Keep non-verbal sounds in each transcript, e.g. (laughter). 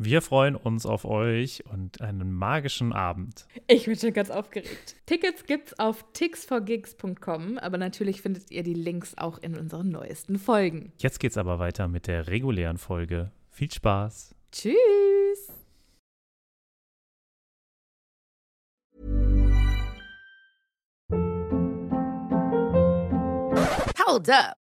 Wir freuen uns auf euch und einen magischen Abend. Ich bin schon ganz aufgeregt. Tickets gibt's auf tixforgigs.com, aber natürlich findet ihr die Links auch in unseren neuesten Folgen. Jetzt geht's aber weiter mit der regulären Folge. Viel Spaß. Tschüss. Hold up.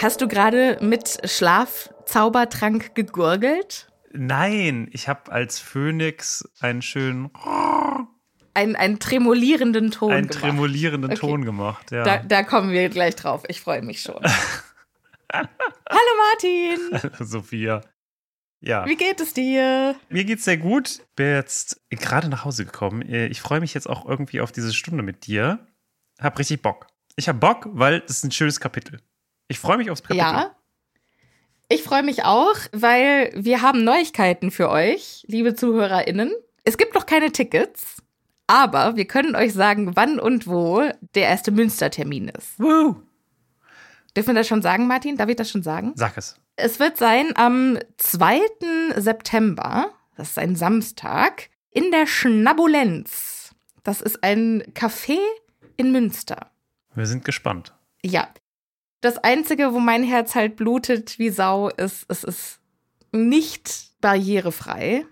Hast du gerade mit Schlafzaubertrank gegurgelt? Nein, ich habe als Phönix einen schönen, Einen, einen tremolierenden Ton einen gemacht. tremolierenden Okay. Ton gemacht. Ja. Da, da kommen wir gleich drauf. Ich freue mich schon. (laughs) Hallo Martin, (laughs) Sophia. Ja. wie geht es dir? Mir geht's sehr gut. Bin jetzt gerade nach Hause gekommen. Ich freue mich jetzt auch irgendwie auf diese Stunde mit dir. Hab richtig Bock. Ich hab Bock, weil das ist ein schönes Kapitel. Ich freue mich aufs Kapitel. Ja. Ich freue mich auch, weil wir haben Neuigkeiten für euch, liebe ZuhörerInnen. Es gibt noch keine Tickets, aber wir können euch sagen, wann und wo der erste Münstertermin ist. Woo. Dürfen wir das schon sagen, Martin? Darf ich das schon sagen? Sag es. Es wird sein am 2. September, das ist ein Samstag, in der Schnabulenz. Das ist ein Café in Münster. Wir sind gespannt. Ja. Das Einzige, wo mein Herz halt blutet wie Sau, ist, es ist nicht barrierefrei.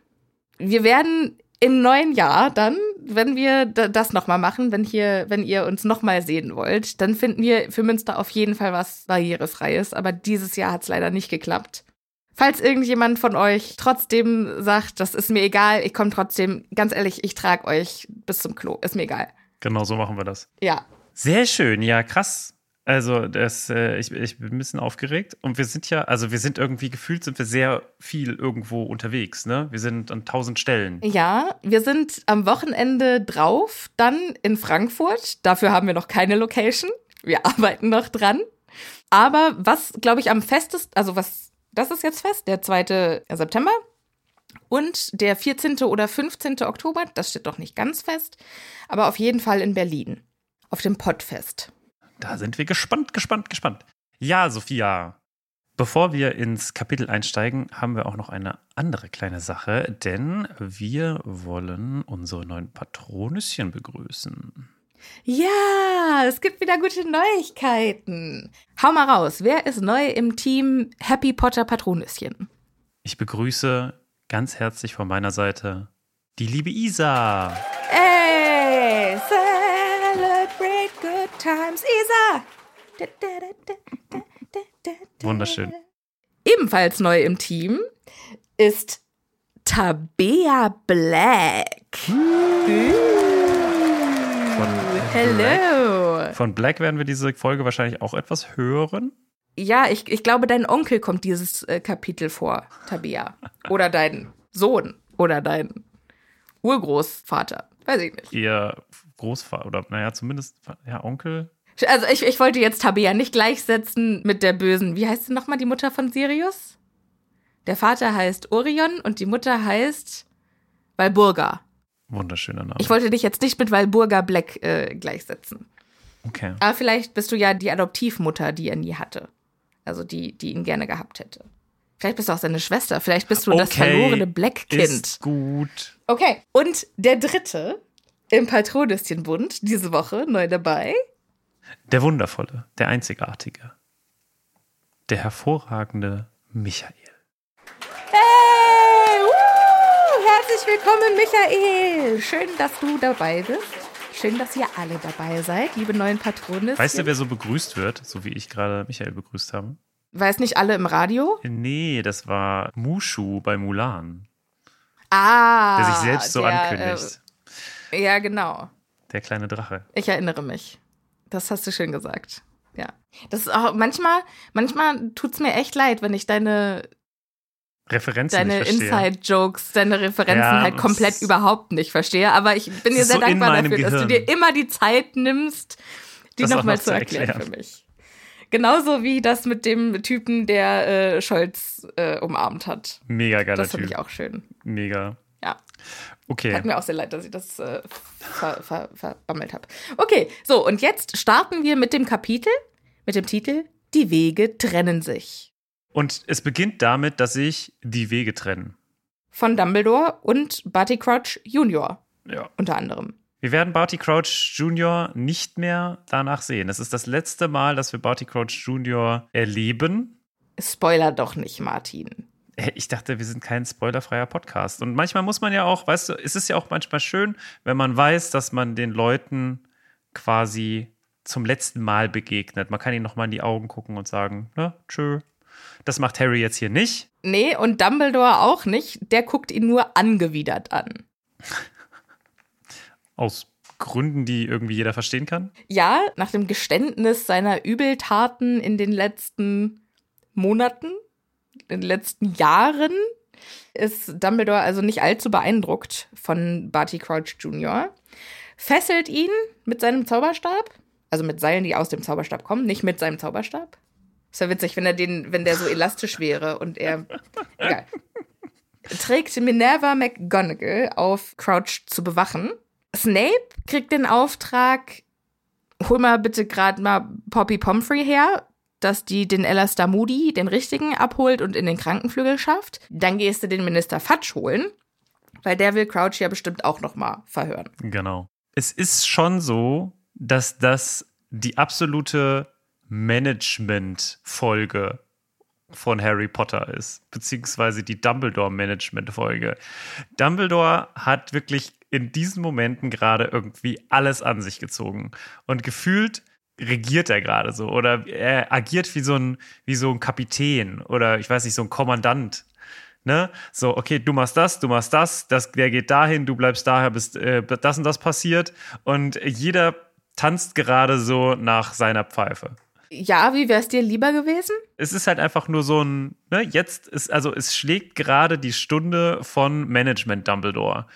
Wir werden im neuen Jahr dann, wenn wir da- das nochmal machen, wenn hier, wenn ihr uns nochmal sehen wollt, dann finden wir für Münster auf jeden Fall was barrierefreies. Aber dieses Jahr hat es leider nicht geklappt. Falls irgendjemand von euch trotzdem sagt, das ist mir egal, ich komme trotzdem, ganz ehrlich, ich trage euch bis zum Klo, ist mir egal. Genau so machen wir das. Ja, Sehr schön, ja, krass. Also, das, äh, ich, ich bin ein bisschen aufgeregt. Und wir sind ja, also wir sind irgendwie gefühlt, sind wir sehr viel irgendwo unterwegs, ne? Wir sind an tausend Stellen. Ja, wir sind am Wochenende drauf, dann in Frankfurt. Dafür haben wir noch keine Location. Wir arbeiten noch dran. Aber was, glaube ich, am festesten, also was, das ist jetzt fest, der 2. September und der 14. oder 15. Oktober, das steht doch nicht ganz fest, aber auf jeden Fall in Berlin, auf dem Podfest. Da sind wir gespannt, gespannt, gespannt. Ja, Sophia. Bevor wir ins Kapitel einsteigen, haben wir auch noch eine andere kleine Sache, denn wir wollen unsere neuen Patronüschen begrüßen. Ja, es gibt wieder gute Neuigkeiten. Hau mal raus, wer ist neu im Team Happy Potter Patronüschen? Ich begrüße ganz herzlich von meiner Seite die liebe Isa. Ey, good times, Isa. Wunderschön. Ebenfalls neu im Team ist Tabea Black. Von Black, Hello. von Black werden wir diese Folge wahrscheinlich auch etwas hören. Ja, ich, ich glaube, dein Onkel kommt dieses äh, Kapitel vor, Tabea. Oder dein Sohn. Oder dein Urgroßvater. Weiß ich nicht. Ihr Großvater oder naja, zumindest ja, Onkel. Also ich, ich wollte jetzt Tabea nicht gleichsetzen mit der bösen. Wie heißt sie nochmal, die Mutter von Der Vater heißt Orion und die Mutter heißt Walburga. Wunderschöner Name. Ich wollte dich jetzt nicht mit Walburga Black äh, gleichsetzen. okay. Aber vielleicht bist du ja die Adoptivmutter, die er nie hatte. Also die, die ihn gerne gehabt hätte. Vielleicht bist du auch seine Schwester. Vielleicht bist du das Okay, verlorene Black-Kind. Ist gut. Okay. Und der dritte im Patronüschenbund diese Woche neu dabei. Der wundervolle, der einzigartige, der hervorragende Michael. Hey! Woo! Herzlich willkommen, Michael. Schön, dass du dabei bist. Schön, dass ihr alle dabei seid, liebe neuen Patronen. Weißt du, wer so begrüßt wird, so wie ich gerade Michael begrüßt habe? Weiß nicht alle im Radio? Nee, das war Mushu bei Mulan, Ah. der sich selbst so der, ankündigt. Äh, ja, genau. Der kleine Drache. Ich erinnere mich. Das hast du schön gesagt. Ja. Das ist auch manchmal, manchmal tut's mir echt leid, wenn ich deine, Referenzen deine. Inside-Jokes, deine Referenzen Ja, halt komplett überhaupt nicht verstehe. Aber ich bin dir sehr so dankbar dafür, dass du Gehirn. dir immer die Zeit nimmst, die nochmal noch zu erklären, erklären. für mich. Genauso wie das mit dem Typen, der äh, Scholz äh, umarmt hat. Mega geiler Das Typ. ich auch schön. Mega. Ja. Okay. Hat mir auch sehr leid, dass ich das äh, ver, ver, verbammelt habe. Okay, so, und jetzt starten wir mit dem Kapitel, mit dem Titel Die Wege trennen sich. Und es beginnt damit, dass sich die Wege trennen. Von Dumbledore und Barty Crouch Jr. Ja. unter anderem. Wir werden Barty Crouch Jr. nicht mehr danach sehen. Es ist das letzte Mal, dass wir Barty Crouch Jr. erleben. Spoiler doch nicht, Martin. Äh, Ich dachte, wir sind kein spoilerfreier Podcast. Und manchmal muss man ja auch, weißt du, es ist ja auch manchmal schön, wenn man weiß, dass man den Leuten quasi zum letzten Mal begegnet. Man kann ihnen nochmal in die Augen gucken und sagen, ne, tschö. Das macht Harry jetzt hier nicht. Nee, und Dumbledore auch nicht. Der guckt ihn nur angewidert an. (laughs) Aus Gründen, die irgendwie jeder verstehen kann. Ja, nach dem Geständnis seiner Übeltaten in den letzten Monaten, den letzten Jahren, ist Dumbledore also nicht allzu beeindruckt von Barty Crouch Jr., fesselt ihn mit seinem Zauberstab, also mit Seilen, die aus dem Zauberstab kommen, nicht mit seinem Zauberstab. Ist ja witzig, wenn er den, wenn der so elastisch wäre und er. (laughs) Egal. Trägt Minerva McGonagall auf, Crouch zu bewachen. Snape kriegt den Auftrag, hol mal bitte gerade mal Poppy Pomfrey her, dass die den Alastair Moody, den richtigen, abholt und in den Krankenflügel schafft. Dann gehst du den Minister Fatsch holen, weil der will Crouch ja bestimmt auch noch mal verhören. Genau. Es ist schon so, dass das die absolute Management-Folge von Harry Potter ist, beziehungsweise die Dumbledore-Management-Folge. Dumbledore hat wirklich in diesen Momenten gerade irgendwie alles an sich gezogen und gefühlt regiert er gerade so oder er agiert wie so ein wie so ein Kapitän oder ich weiß nicht so ein Kommandant ne so okay du machst das du machst das das der geht dahin du bleibst daher bis äh, das und das passiert und jeder tanzt gerade so nach seiner Pfeife Ja, wie wär's dir lieber gewesen? es ist halt einfach nur so ein, ne, jetzt ist, also es schlägt gerade die Stunde von Management Dumbledore.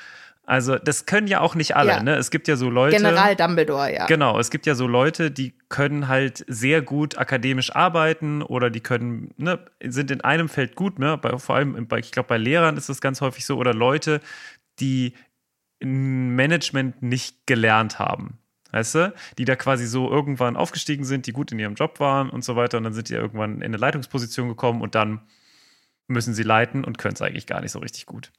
Also, das können ja auch nicht alle, Ja. ne? Es gibt ja so Leute. General Dumbledore, ja. Genau, es gibt ja so Leute, die können halt sehr gut akademisch arbeiten oder die können, ne, sind in einem Feld gut, ne? Bei, vor allem, bei, ich glaube, bei Lehrern ist das ganz häufig so, oder Leute, die Management nicht gelernt haben. Weißt du? Die da quasi so irgendwann aufgestiegen sind, die gut in ihrem Job waren und so weiter. Und dann sind die irgendwann in eine Leitungsposition gekommen und dann müssen sie leiten und können es eigentlich gar nicht so richtig gut.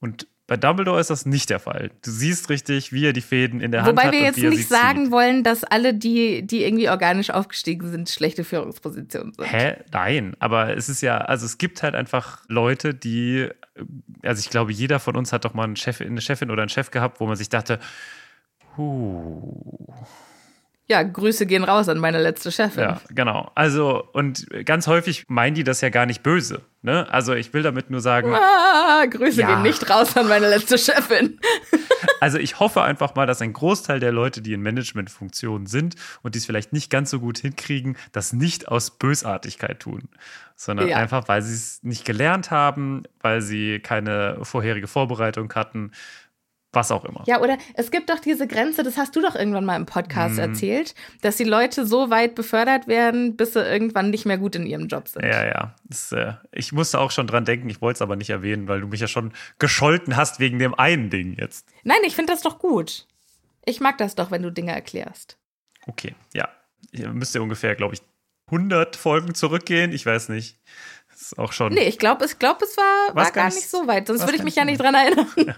Und bei Dumbledore ist das nicht der Fall. Du siehst richtig, wie er die Fäden in der Hand Wobei hat wir und jetzt nicht sagen zieht. wollen, dass alle, die, die irgendwie organisch aufgestiegen sind, schlechte Führungspositionen sind. Hä? Nein, aber es ist ja, also es gibt halt einfach Leute, die, also ich glaube, jeder von uns hat doch mal einen Chef, eine Chefin oder einen Chef gehabt, wo man sich dachte, huh, Ja, Grüße gehen raus an meine letzte Chefin. ja, genau. Also, und ganz häufig meinen die das ja gar nicht böse. Ne? Also ich will damit nur sagen, Ah, Grüße Ja. gehen nicht raus an meine letzte Chefin. (laughs) Also ich hoffe einfach mal, dass ein Großteil der Leute, die in Managementfunktionen sind und die es vielleicht nicht ganz so gut hinkriegen, das nicht aus Bösartigkeit tun, sondern Ja. einfach, weil sie es nicht gelernt haben, weil sie keine vorherige Vorbereitung hatten, was auch immer. Ja, oder es gibt doch diese Grenze, das hast du doch irgendwann mal im Podcast Mhm. erzählt, dass die Leute so weit befördert werden, bis sie irgendwann nicht mehr gut in ihrem Job sind. Ja, ja. Das, äh, ich musste auch schon dran denken, ich wollte es aber nicht erwähnen, weil du mich ja schon gescholten hast wegen dem einen Ding jetzt. Nein, ich finde das doch gut. Ich mag das doch, wenn du Dinge erklärst. Okay, ja. Ihr müsst ja ungefähr, glaube ich, 100 Folgen zurückgehen. Ich weiß nicht. Das ist auch schon. Nee, ich glaube, ich glaub, es war, war Was gar nicht so weit. Sonst würde ich mich ja nicht dran erinnern. (laughs)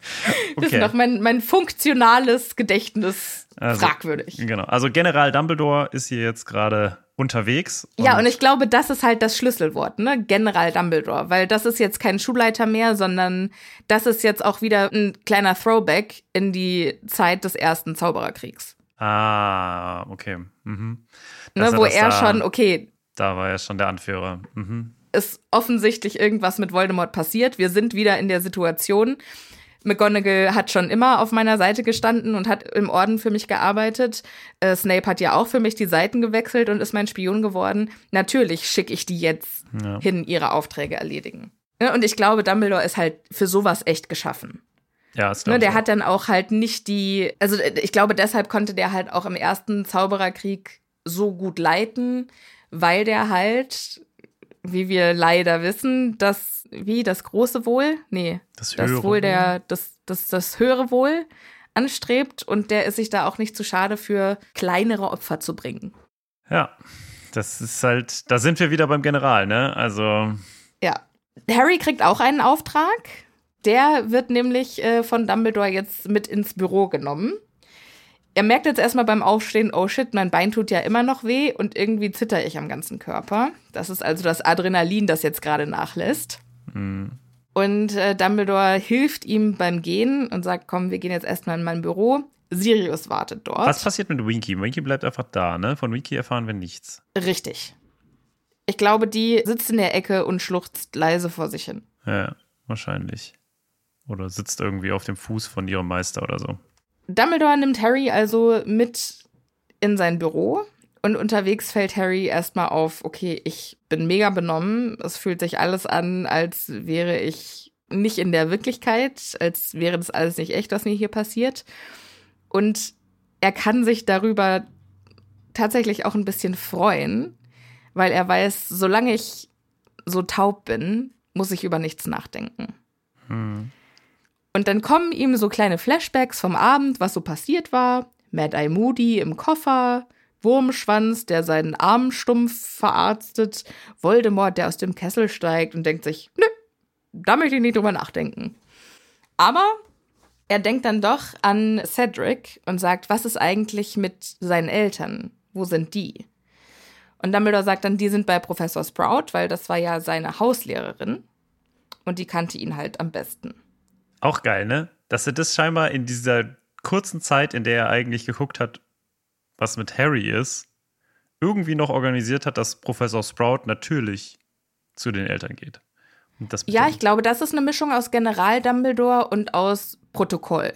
(laughs) Das ist noch mein, mein funktionales Gedächtnis Also, fragwürdig. Genau. Also General Dumbledore ist hier jetzt gerade unterwegs. Ja, und ich glaube, das ist halt das Schlüsselwort, ne? General Dumbledore, weil das ist jetzt kein Schulleiter mehr, sondern das ist jetzt auch wieder ein kleiner Throwback in die Zeit des ersten Zaubererkriegs. Ah, okay. Mhm. Ne, wo er da- schon, okay, Da war er schon der Anführer. Mhm. ist offensichtlich irgendwas mit Voldemort passiert. Wir sind wieder in der Situation. McGonagall hat schon immer auf meiner Seite gestanden und hat im Orden für mich gearbeitet. Äh, Snape hat ja auch für mich die Seiten gewechselt und ist mein Spion geworden. Natürlich schicke ich die jetzt Ja. hin, ihre Aufträge erledigen. Ne, Und ich glaube, Dumbledore ist halt für sowas echt geschaffen. Ja, ist Ne, der hat dann auch halt nicht die, also äh, ich glaube, deshalb konnte der halt auch im ersten Zaubererkrieg so gut leiten, weil der halt, wie wir leider wissen, das, wie, das große Wohl? Nee, Das das höhere Wohl der, das, das, das höhere Wohl anstrebt und der ist sich da auch nicht zu schade für kleinere Opfer zu bringen. Ja, das ist halt, da sind wir wieder beim General, ne? Also, Ja. Harry kriegt auch einen Auftrag. Der wird nämlich äh, von Dumbledore jetzt mit ins Büro genommen. Er merkt jetzt erstmal beim Aufstehen, oh shit, mein Bein tut ja immer noch weh und irgendwie zitter ich am ganzen Körper. Das ist also das Adrenalin, das jetzt gerade nachlässt. mh, Und äh, Dumbledore hilft ihm beim Gehen und sagt, komm, wir gehen jetzt erstmal in mein Büro. Sirius wartet dort. was passiert mit Winky? Winky bleibt einfach da, ne? Von Winky erfahren wir nichts. Richtig. Ich glaube, die sitzt in der Ecke und schluchzt leise vor sich hin. Ja, wahrscheinlich. Oder sitzt irgendwie auf dem Fuß von ihrem Meister oder so. Dumbledore nimmt Harry also mit in sein Büro und unterwegs fällt Harry erstmal auf, okay, ich bin mega benommen, es fühlt sich alles an, als wäre ich nicht in der Wirklichkeit, als wäre das alles nicht echt, was mir hier passiert. Und er kann sich darüber tatsächlich auch ein bisschen freuen, weil er weiß, solange ich so taub bin, muss ich über nichts nachdenken. Hm. Und dann kommen ihm so kleine Flashbacks vom Abend, was so passiert war. Mad Eye Moody im Koffer, Wurmschwanz, der seinen Arm stumpf verarztet, Voldemort, der aus dem Kessel steigt und denkt sich, nö, da möchte ich nicht drüber nachdenken. Aber er denkt dann doch an Cedric und sagt, was ist eigentlich mit seinen Eltern? Wo sind die? Und Dumbledore sagt dann, die sind bei Professor Sprout, weil das war ja seine Hauslehrerin und die kannte ihn halt am besten. Auch geil, ne? Dass er das scheinbar in dieser kurzen Zeit, in der er eigentlich geguckt hat, was mit Harry ist, irgendwie noch organisiert hat, dass Professor Sprout natürlich zu den Eltern geht. Ja, ich glaube, das ist eine Mischung aus General Dumbledore und aus Protokoll.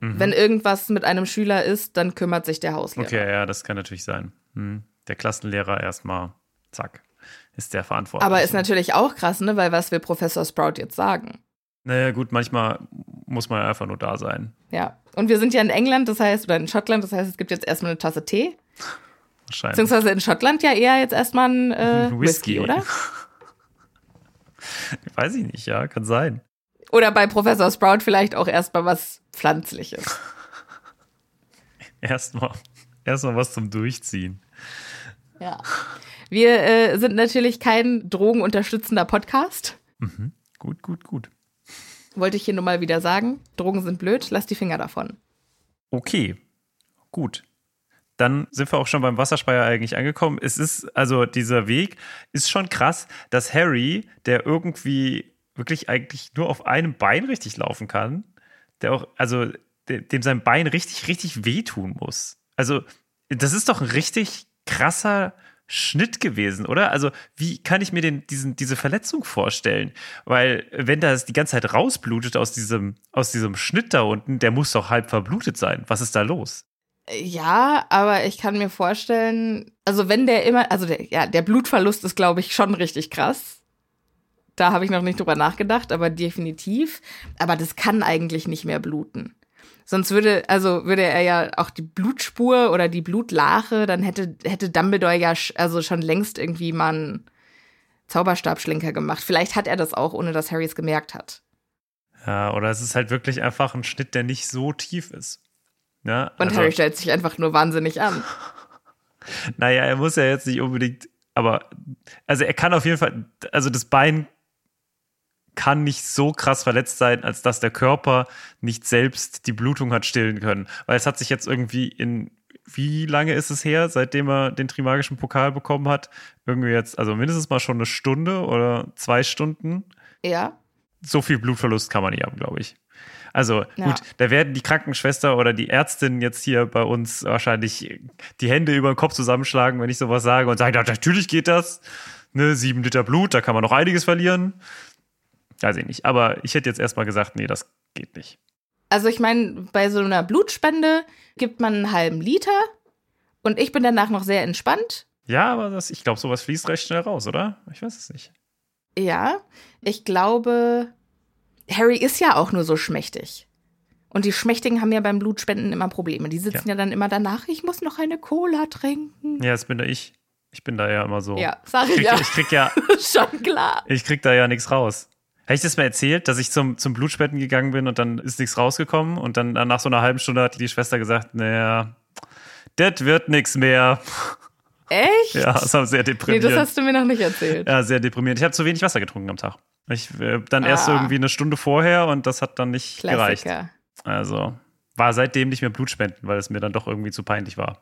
mhm. Wenn irgendwas mit einem Schüler ist, dann kümmert sich der Hauslehrer. Okay, ja, das kann natürlich sein. Hm. Der Klassenlehrer erstmal, zack, ist der verantwortlich. Aber ist natürlich auch krass, ne? Weil was will Professor Sprout jetzt sagen? Naja, gut, manchmal muss man einfach nur da sein. Ja. Und wir sind ja in England, das heißt, oder in Schottland, das heißt, es gibt jetzt erstmal eine Tasse Tee. Wahrscheinlich. Beziehungsweise in Schottland ja eher jetzt erstmal ein äh, (laughs) Whisky. Whisky. oder? (laughs) Weiß ich nicht, ja, kann sein. Oder bei Professor Sprout vielleicht auch erstmal was Pflanzliches. (laughs) Erstmal erstmal was zum Durchziehen. Ja. Wir äh, sind natürlich kein drogenunterstützender Podcast. Mhm. Gut, gut, gut. Wollte ich hier nur mal wieder sagen. Drogen sind blöd, lass die Finger davon. Okay, gut. Dann sind wir auch schon beim Wasserspeier eigentlich angekommen. Es ist, also dieser Weg ist schon krass, dass Harry, der irgendwie wirklich eigentlich nur auf einem Bein richtig laufen kann, der auch, also de- dem sein Bein richtig, richtig wehtun muss. Also, das ist doch ein richtig krasser Schnitt gewesen, oder? Also, wie kann ich mir den, diesen, diese Verletzung vorstellen? Weil, wenn das die ganze Zeit rausblutet aus diesem, aus diesem Schnitt da unten, der muss doch halb verblutet sein. Was ist da los? Ja, aber ich kann mir vorstellen, also wenn der immer, also der, ja, der Blutverlust ist, glaube ich, schon richtig krass. Da habe ich noch nicht drüber nachgedacht, aber definitiv. Aber das kann eigentlich nicht mehr bluten. Sonst würde, also würde er ja auch die Blutspur oder die Blutlache, dann hätte, hätte Dumbledore ja also schon längst irgendwie mal einen Zauberstabschlenker gemacht. Vielleicht hat er das auch, ohne dass Harry es gemerkt hat. Ja, oder es ist halt wirklich einfach ein Schnitt, der nicht so tief ist. Ja, Und also, Harry stellt sich einfach nur wahnsinnig an. (laughs) Naja, er muss ja jetzt nicht unbedingt, aber also er kann auf jeden Fall, also das Bein kann nicht so krass verletzt sein, als dass der Körper nicht selbst die Blutung hat stillen können. Weil es hat sich jetzt irgendwie in, wie lange ist es her, seitdem er den Trimagischen Pokal bekommen hat? Irgendwie jetzt, also mindestens mal schon eine Stunde oder zwei Stunden. Ja. So viel Blutverlust kann man nicht haben, glaube ich. Also Ja. gut, da werden die Krankenschwester oder die Ärztin jetzt hier bei uns wahrscheinlich die Hände über den Kopf zusammenschlagen, wenn ich sowas sage und sagen, ja, natürlich geht das. Ne, sieben Liter Blut, da kann man noch einiges verlieren. Weiß ich nicht. Aber ich hätte jetzt erstmal gesagt, nee, das geht nicht. Also ich meine, bei so einer Blutspende gibt man einen halben Liter und ich bin danach noch sehr entspannt. Ja, aber das, ich glaube, sowas fließt recht schnell raus, oder? Ich weiß es nicht. Ja, ich glaube, Harry ist ja auch nur so schmächtig. Und die Schmächtigen haben ja beim Blutspenden immer Probleme. Die sitzen ja, dann immer danach, ich muss noch eine Cola trinken. Ja, das bin da ich. Ich bin da ja immer so. Ja, sag Ich ich krieg, ja. ich krieg ja, (laughs) Schon klar. ich krieg da ja nichts raus. Habe ich das mal erzählt, dass ich zum, zum Blutspenden gegangen bin und dann ist nichts rausgekommen und dann nach so einer halben Stunde hat die Schwester gesagt, naja, das wird nichts mehr. Echt? Ja, das war sehr nee, deprimierend. das hast du mir noch nicht erzählt. ja, sehr deprimierend. Ich habe zu wenig Wasser getrunken am Tag. Ich äh, dann erst Ah. irgendwie eine Stunde vorher und das hat dann nicht gereicht. Klassiker. Also war seitdem nicht mehr Blutspenden, weil es mir dann doch irgendwie zu peinlich war.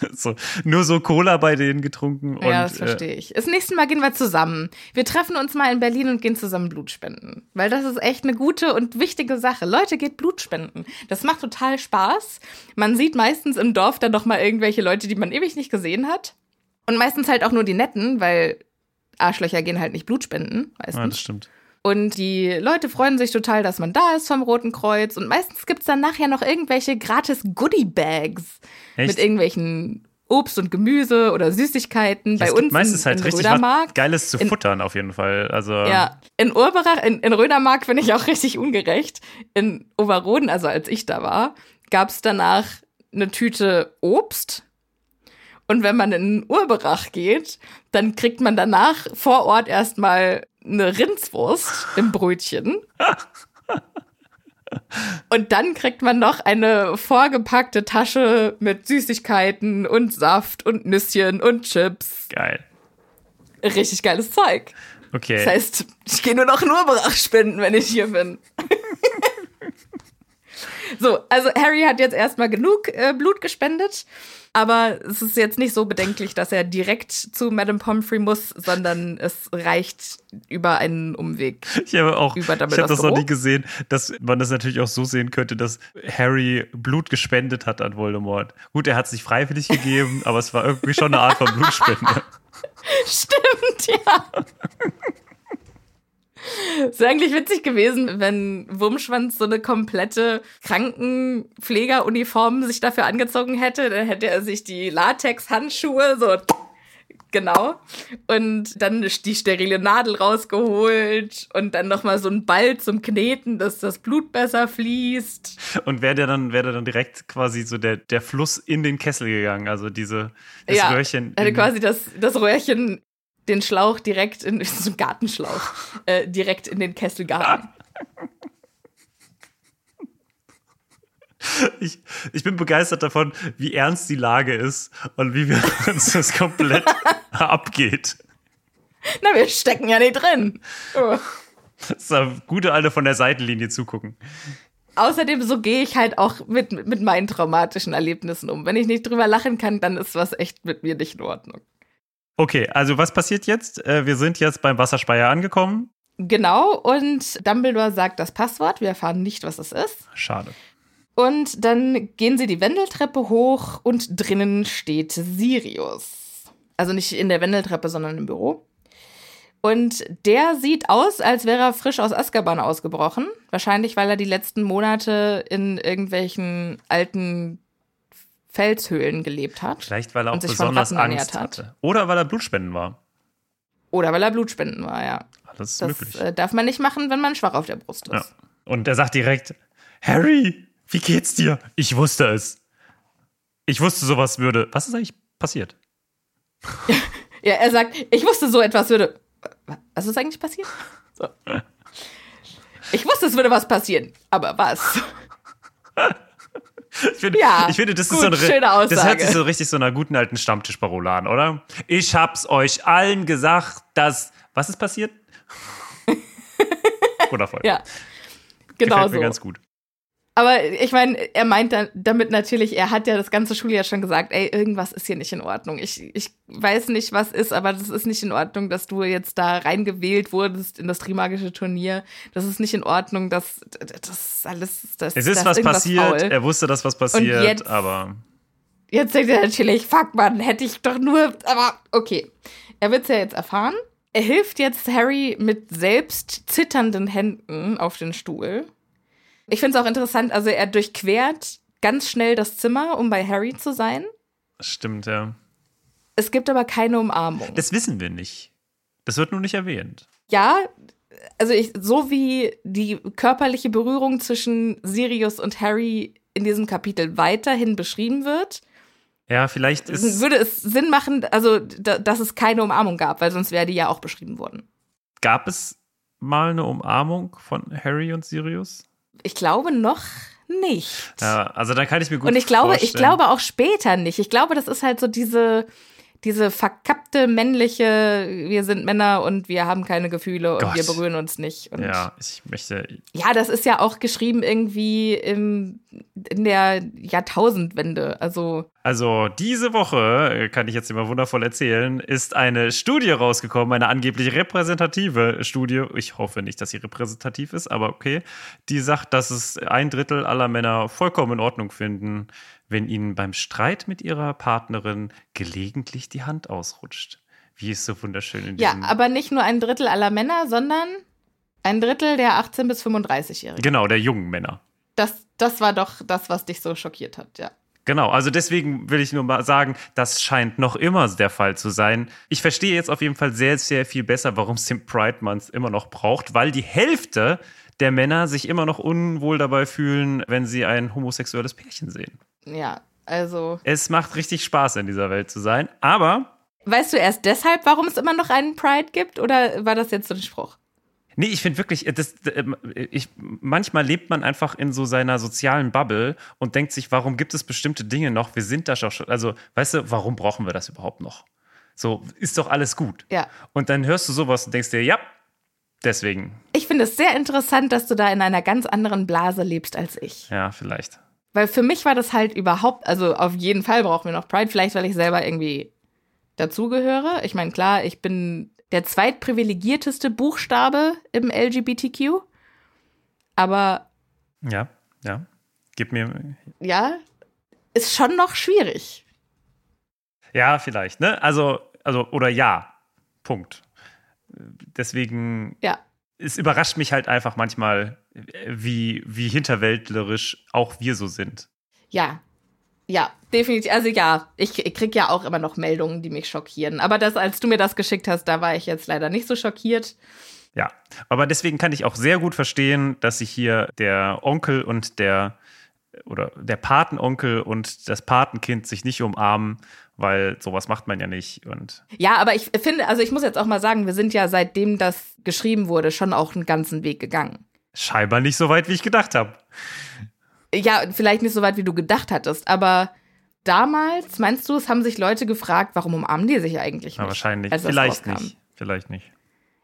(laughs) so, nur so Cola bei denen getrunken. Und, ja, das äh, verstehe ich. Das nächste Mal gehen wir zusammen. Wir treffen uns mal in Berlin und gehen zusammen Blut spenden. Weil das ist echt eine gute und wichtige Sache. Leute, geht Blut spenden. Das macht total Spaß. Man sieht meistens im Dorf dann noch mal irgendwelche Leute, die man ewig nicht gesehen hat. Und meistens halt auch nur die Netten, weil Arschlöcher gehen halt nicht Blut spenden. ja, das Meistens. stimmt. Und die Leute freuen sich total, dass man da ist vom Roten Kreuz. Und meistens gibt's dann nachher noch irgendwelche gratis Goodie-Bags mit irgendwelchen Obst und Gemüse oder Süßigkeiten. Ja, Bei es gibt uns meistens in, halt in richtig Rödermark. Geiles zu in- futtern auf jeden Fall. Also Ja, in Urberach, in, in Rödermark finde ich auch (laughs) richtig ungerecht. In Overroden, also als ich da war, gab's danach eine Tüte Obst. Und wenn man in Urberach geht, dann kriegt man danach vor Ort erstmal eine Rindswurst im Brötchen. (laughs) Und dann kriegt man noch eine vorgepackte Tasche mit Süßigkeiten und Saft und Nüsschen und Chips. geil. Richtig geiles Zeug. Okay. Das heißt, ich gehe nur noch in Urberach spenden, wenn ich hier bin. So, also Harry hat jetzt erstmal genug äh, Blut gespendet, aber es ist jetzt nicht so bedenklich, dass er direkt zu Madame Pomfrey muss, sondern es reicht über einen Umweg. Ich habe auch, Über ich habe das noch nie gesehen, dass man das natürlich auch so sehen könnte, dass Harry Blut gespendet hat an Voldemort. Gut, er hat es nicht freiwillig gegeben, aber es war irgendwie schon eine Art von (laughs) Blutspende. Stimmt, ja. (laughs) Es wäre eigentlich witzig gewesen, wenn Wurmschwanz so eine komplette Krankenpflegeruniform sich dafür angezogen hätte. Dann hätte er sich die Latex-Handschuhe so genau und dann die sterile Nadel rausgeholt und dann noch mal so ein Ball zum Kneten, dass das Blut besser fließt. Und wäre der dann, wäre der dann direkt quasi so der, der Fluss in den Kessel gegangen, also diese das ja, Röhrchen. in- quasi das, das Röhrchen, den Schlauch direkt in (laughs) so ein Gartenschlauch, äh, direkt in den Kessel gehangen. Ich, ich bin begeistert davon, wie ernst die Lage ist und wie wir (laughs) uns das komplett (laughs) abgeht. Na, wir stecken ja nicht drin. Oh. Das ist eine gute alte von der Seitenlinie zugucken. Außerdem, so gehe ich halt auch mit, mit meinen traumatischen Erlebnissen um. Wenn ich nicht drüber lachen kann, dann ist was echt mit mir nicht in Ordnung. Okay, also was passiert jetzt? Äh, Wir sind jetzt beim Wasserspeier angekommen. Genau, und Dumbledore sagt das Passwort. Wir erfahren nicht, was es ist. Schade. Und dann gehen sie die Wendeltreppe hoch und drinnen steht Sirius. Also nicht in der Wendeltreppe, sondern im Büro. Und der sieht aus, als wäre er frisch aus Azkaban ausgebrochen. Wahrscheinlich, weil er die letzten Monate in irgendwelchen alten Felshöhlen gelebt hat. Vielleicht, weil er auch besonders Angst hat. hatte. Oder weil er Blutspenden war. Oder weil er Blutspenden war, ja. das ist das möglich. äh, darf man nicht machen, wenn man schwach auf der Brust ist. Ja. Und er sagt direkt, Harry, wie geht's dir? Ich wusste es. Ich wusste, sowas würde. Was ist eigentlich passiert? (laughs) Ja, er sagt, ich wusste, so etwas würde. Was ist eigentlich passiert? So. (laughs) Ich wusste, es würde was passieren. Aber was? Ich finde, Ja, ich finde das gut, ist so eine, schöne Das hört Aussage. sich so richtig so einer guten alten Stammtischparole an, oder? Ich hab's euch allen gesagt, dass. Was ist passiert? (laughs) Wundervoll. Ja. Genau Gefällt mir so. ganz gut. Aber ich meine, er meint dann damit natürlich, er hat ja das ganze Schuljahr schon gesagt, ey, irgendwas ist hier nicht in Ordnung. Ich, ich weiß nicht, was ist, aber das ist nicht in Ordnung, dass du jetzt da reingewählt wurdest in das Trimagische Turnier. Das ist nicht in Ordnung, das, das alles, das Es ist was irgendwas passiert. faul. Er wusste, dass was passiert, jetzt- aber. Jetzt denkt er natürlich, fuck man, hätte ich doch nur, aber okay. Er wird es ja jetzt erfahren. Er hilft jetzt Harry mit selbst zitternden Händen auf den Stuhl. Ich finde es auch interessant, also er durchquert ganz schnell das Zimmer, um bei Harry zu sein. Stimmt, ja. Es gibt aber keine Umarmung. Das wissen wir nicht. Das wird nur nicht erwähnt. ja, also ich, so wie die körperliche Berührung zwischen Sirius und Harry in diesem Kapitel weiterhin beschrieben wird, Ja, vielleicht ist. würde es Sinn machen, also da, dass es keine Umarmung gab, weil sonst wäre die ja auch beschrieben worden. Gab es mal eine Umarmung von Harry und Sirius? Ich glaube noch nicht. Ja, also da kann ich mir gut Und ich glaube, ich vorstellen. glaube auch später nicht. Ich glaube, das ist halt so diese, diese verkappte männliche, wir sind Männer und wir haben keine Gefühle und Gott. wir berühren uns nicht. Und Ja, ich möchte. ja, das ist ja auch geschrieben irgendwie im, in der Jahrtausendwende. Also Also, diese Woche, äh, kann ich jetzt immer wundervoll erzählen, ist eine Studie rausgekommen, eine angeblich repräsentative Studie. Ich hoffe nicht, dass sie repräsentativ ist, aber okay. Die sagt, dass es ein Drittel aller Männer vollkommen in Ordnung finden, wenn ihnen beim Streit mit ihrer Partnerin gelegentlich die Hand ausrutscht. Wie ist so wunderschön in ja, diesem. aber nicht nur ein Drittel aller Männer, sondern ein Drittel der 18- bis 35-Jährigen. Genau, der jungen Männer. Das, das war doch das, was dich so schockiert hat, ja. Genau, also deswegen will ich nur mal sagen, das scheint noch immer der Fall zu sein. Ich verstehe jetzt auf jeden Fall sehr, sehr viel besser, warum es den Pride Month immer noch braucht, weil die Hälfte der Männer sich immer noch unwohl dabei fühlen, wenn sie ein homosexuelles Pärchen sehen. Ja, also. Es macht richtig Spaß, in dieser Welt zu sein, aber Weißt du erst deshalb, warum es immer noch einen Pride gibt? Oder war das jetzt so ein Spruch? Nee, ich finde wirklich, äh, das, ähm, ich, manchmal lebt man einfach in so seiner sozialen Bubble und denkt sich, warum gibt es bestimmte Dinge noch? Wir sind da schon, also, weißt du, warum brauchen wir das überhaupt noch? So, ist doch alles gut. Ja. Und dann hörst du sowas und denkst dir, ja, deswegen, Ich finde es sehr interessant, dass du da in einer ganz anderen Blase lebst als ich. ja, vielleicht. Weil für mich war das halt überhaupt, also auf jeden Fall brauchen wir noch Pride, vielleicht weil ich selber irgendwie dazugehöre. Ich meine, klar, ich bin der zweitprivilegierteste Buchstabe im LGBTQ. Aber Ja, ja. Gib mir, ja, ist schon noch schwierig. ja, vielleicht, ne? Also, also, oder ja, Punkt. Deswegen Ja. Es überrascht mich halt einfach manchmal, wie, wie hinterwäldlerisch auch wir so sind. Ja. Ja, definitiv. Also ja, ich, ich krieg ja auch immer noch Meldungen, die mich schockieren. Aber das, als du mir das geschickt hast, da war ich jetzt leider nicht so schockiert. Ja, aber deswegen kann ich auch sehr gut verstehen, dass sich hier der Onkel und der oder der Patenonkel und das Patenkind sich nicht umarmen, weil sowas macht man ja nicht. Und Ja, aber ich finde, also ich muss jetzt auch mal sagen, wir sind ja seitdem das geschrieben wurde, schon auch einen ganzen Weg gegangen. scheinbar nicht so weit, wie ich gedacht habe. Ja, vielleicht nicht so weit, wie du gedacht hattest, aber damals, meinst du, es haben sich Leute gefragt, warum umarmen die sich eigentlich nicht? Ja, wahrscheinlich. Vielleicht nicht. Vielleicht nicht.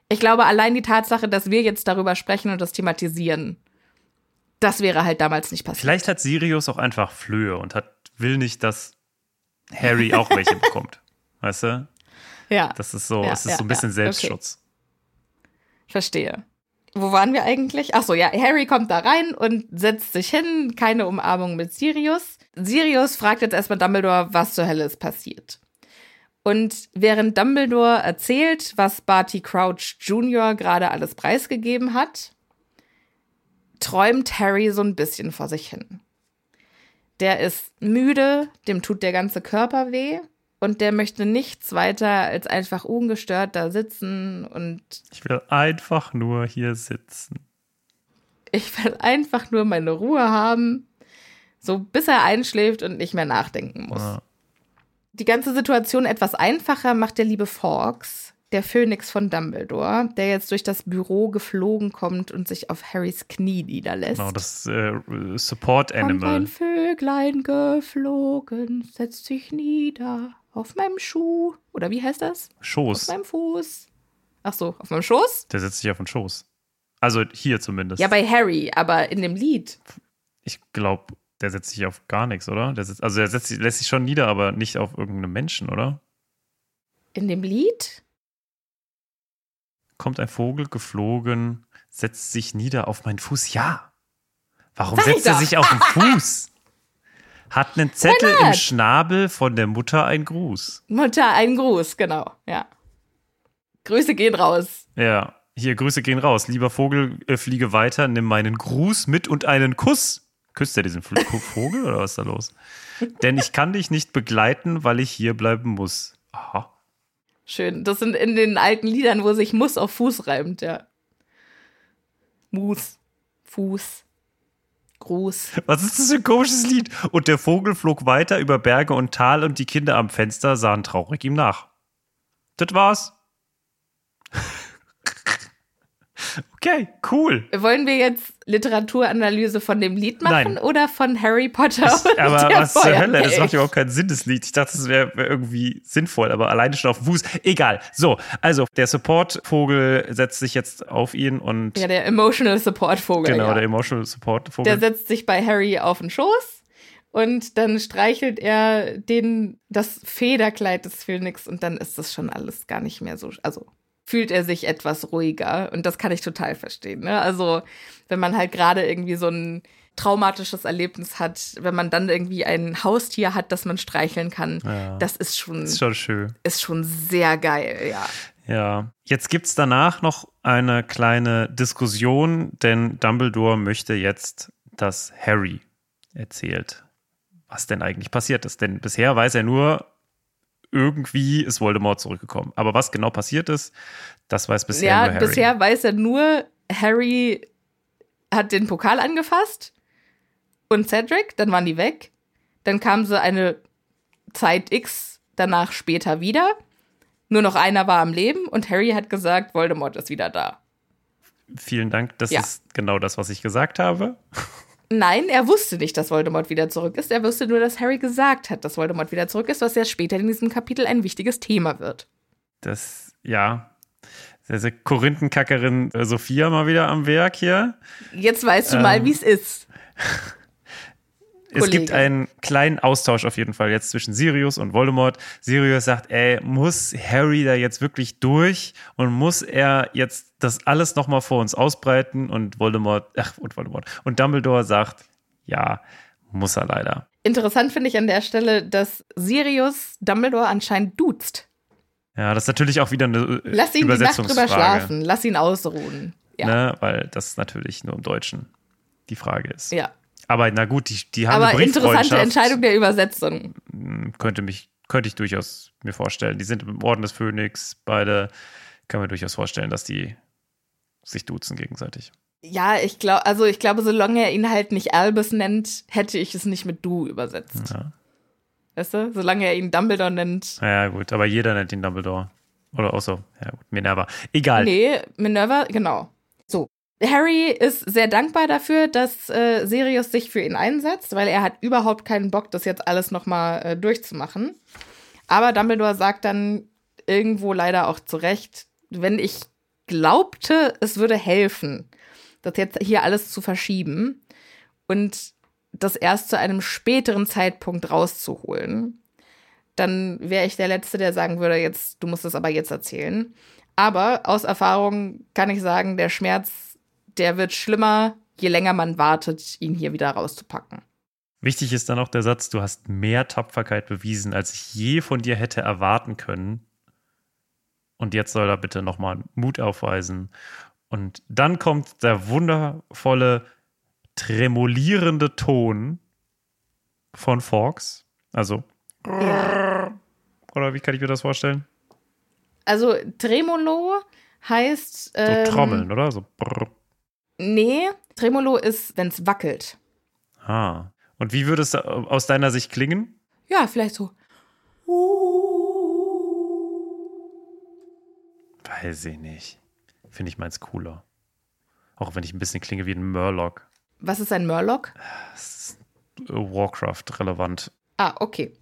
Ich glaube, allein die Tatsache, dass wir jetzt darüber sprechen und das thematisieren, das wäre halt damals nicht passiert. Vielleicht hat Sirius auch einfach Flöhe und hat, will nicht, dass Harry auch welche bekommt. (laughs) Weißt du? Ja, Das ist so, Ja, es ist ja, so ein bisschen ja, Selbstschutz. verstehe. Wo waren wir eigentlich? Ach so, ja, Harry kommt da rein und setzt sich hin, keine Umarmung mit Sirius. Sirius fragt jetzt erstmal Dumbledore, was zur Hölle ist passiert. Und während Dumbledore erzählt, was Barty Crouch Jr. gerade alles preisgegeben hat, träumt Harry so ein bisschen vor sich hin. Der ist müde, dem tut der ganze Körper weh und der möchte nichts weiter als einfach ungestört da sitzen und Ich will einfach nur hier sitzen. ich will einfach nur meine Ruhe haben, so bis er einschläft und nicht mehr nachdenken muss. Ja. Die ganze Situation etwas einfacher macht der liebe Fawkes, der Phönix von Dumbledore, der jetzt durch das Büro geflogen kommt und sich auf Harrys Knie niederlässt. Genau, das äh, Support Kommt ein Animal. Vöglein geflogen, setzt sich nieder auf meinem Schuh. Oder wie heißt das? Auf Schoß. meinem Fuß. Ach so, auf meinem Schoß? Der setzt sich auf den Schoß. Also hier zumindest. Ja, bei Harry, aber in dem Lied. ich glaube, der setzt sich auf gar nichts, oder? Der setzt, also der setzt, sich- lässt sich schon nieder, aber nicht auf irgendeinen Menschen, oder? In dem Lied? Kommt ein Vogel geflogen, setzt sich nieder auf meinen Fuß. Ja. Warum Sag setzt er sich auf den (laughs) Fuß? Hat einen Zettel im? Schnabel von der Mutter ein Gruß. Mutter, ein Gruß, genau, ja. Grüße gehen raus. Ja, hier Grüße gehen raus. Lieber Vogel, äh, fliege weiter, nimm meinen Gruß mit und einen Kuss. Küsst er diesen Vogel oder was ist da los? (laughs) Denn ich kann dich nicht begleiten, weil ich hier bleiben muss. Aha. Schön. Das sind in den alten Liedern, wo sich Muss auf Fuß reimt, ja. Mus, Fuß, Gruß. Was ist das für ein komisches Lied? Und der Vogel flog weiter über Berge und Tal und die Kinder am Fenster sahen traurig ihm nach. Das war's. Okay, cool. Wollen wir jetzt Literaturanalyse von dem Lied machen Nein. oder von Harry Potter? und Aber was zur Hölle? Das macht überhaupt keinen Sinn, das Lied. Ich dachte, das wäre wär irgendwie sinnvoll, aber alleine schon auf dem Fuß. Egal. So, also der Support-Vogel setzt sich jetzt auf ihn und Ja, der Emotional Support Vogel. genau, ja. der Emotional Support-Vogel. Der setzt sich bei Harry auf den Schoß und dann streichelt er den das Federkleid des Phönix und dann ist das schon alles gar nicht mehr so, also fühlt er sich etwas ruhiger und das kann ich total verstehen. Ne? Also wenn man halt gerade irgendwie so ein traumatisches Erlebnis hat, wenn man dann irgendwie ein Haustier hat, das man streicheln kann, Ja. das ist schon, ist schon schön. ist schon sehr geil, ja. Ja, jetzt gibt's danach noch eine kleine Diskussion, denn Dumbledore möchte jetzt, dass Harry erzählt, was denn eigentlich passiert ist. Denn bisher weiß er nur, irgendwie ist Voldemort zurückgekommen. Aber was genau passiert ist, das weiß bisher ja, nur Harry. bisher weiß er nur, Harry hat den Pokal angefasst und Cedric, dann waren die weg. Dann kam sie eine Zeit X danach später wieder. Nur noch einer war am Leben und Harry hat gesagt, Voldemort ist wieder da. Vielen Dank, das Ja. ist genau das, was ich gesagt habe. Nein, er wusste nicht, dass Voldemort wieder zurück ist. Er wusste nur, dass Harry gesagt hat, dass Voldemort wieder zurück ist, was ja später in diesem Kapitel ein wichtiges Thema wird. Das, ja, diese Korinthenkackerin äh, Sophia mal wieder am Werk hier. Jetzt weißt du mal, Ähm, wie es ist. (laughs) Es gibt Kollege. einen kleinen Austausch auf jeden Fall jetzt zwischen Sirius und Voldemort. Sirius sagt, ey, muss Harry da jetzt wirklich durch und muss er jetzt das alles nochmal vor uns ausbreiten? Und Voldemort, ach, und Voldemort. Und Dumbledore sagt, ja, muss er leider. Interessant finde ich an der Stelle, dass Sirius Dumbledore anscheinend duzt. Ja, das ist natürlich auch wieder eine äh, Lass ihn die Nacht drüber schlafen. Lass ihn ausruhen. Ja. Ne? Weil das natürlich nur im Deutschen die Frage ist. ja. Aber na gut, die, die haben Aber eine interessante. Entscheidung der Übersetzung. könnte mich, könnte ich durchaus mir vorstellen. Die sind im Orden des Phönix, beide kann mir durchaus vorstellen, dass die sich duzen gegenseitig. Ja, ich glaube, also ich glaube, solange er ihn halt nicht Albus nennt, hätte ich es nicht mit du übersetzt. Ja. Weißt du? Solange er ihn Dumbledore nennt. Ja, gut, aber jeder nennt ihn Dumbledore. Oder auch so, ja gut, Minerva. Egal. Nee, Minerva, genau. Harry ist sehr dankbar dafür, dass äh, Sirius sich für ihn einsetzt, weil er hat überhaupt keinen Bock, das jetzt alles nochmal äh, durchzumachen. Aber Dumbledore sagt dann irgendwo leider auch zu Recht, wenn ich glaubte, es würde helfen, das jetzt hier alles zu verschieben und das erst zu einem späteren Zeitpunkt rauszuholen, dann wäre ich der Letzte, der sagen würde, jetzt, du musst es aber jetzt erzählen. Aber aus Erfahrung kann ich sagen, der Schmerz, der wird schlimmer, je länger man wartet, ihn hier wieder rauszupacken. Wichtig ist dann auch der Satz, du hast mehr Tapferkeit bewiesen, als ich je von dir hätte erwarten können. Und jetzt soll er bitte nochmal Mut aufweisen. Und dann kommt der wundervolle, tremolierende Ton von Fawkes. Also, Oder wie kann ich mir das vorstellen? Also Tremolo heißt. So Ähm, Trommeln, oder? So brrr. Nee, Tremolo ist, wenn es wackelt. Ah. Und wie würde es aus deiner Sicht klingen? Ja, vielleicht so. Weiß ich nicht. Finde ich meins cooler. Auch wenn ich ein bisschen klinge wie ein Murloc. Was ist ein Murloc? Warcraft relevant. Ah, okay.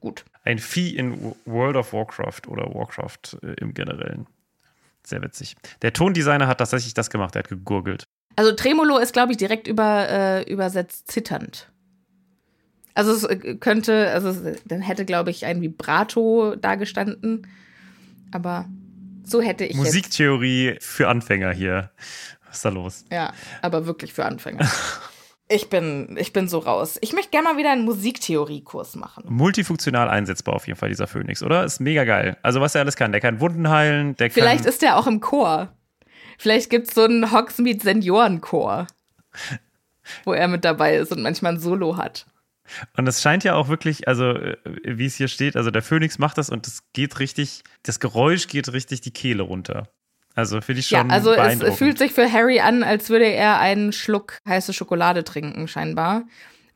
Gut. Ein Vieh in World of Warcraft oder Warcraft äh, im Generellen. Sehr witzig. Der Tondesigner hat tatsächlich das gemacht. Er hat gegurgelt. Also Tremolo ist, glaube ich, direkt über, äh, übersetzt zitternd. Also es äh, könnte, also es, dann hätte, glaube ich, ein Vibrato dagestanden. Aber so hätte ich jetzt. Musiktheorie für Anfänger hier. Was ist da los? Ja, aber wirklich für Anfänger. (laughs) ich bin, ich bin so raus. Ich möchte gerne mal wieder einen Musiktheoriekurs machen. Multifunktional einsetzbar auf jeden Fall, dieser Phönix, oder? Ist mega geil. Also, was er alles kann. Der kann Wunden heilen, der Vielleicht ist der auch im Chor. Vielleicht gibt es so einen Hogsmeade Seniorenchor, wo er mit dabei ist und manchmal ein Solo hat. Und es scheint ja auch wirklich, also, äh, wie es hier steht, also der Phönix macht das und es geht richtig, das Geräusch geht richtig die Kehle runter. Also, finde ich Ja, schon. also es fühlt sich für Harry an, als würde er einen Schluck heiße Schokolade trinken, scheinbar.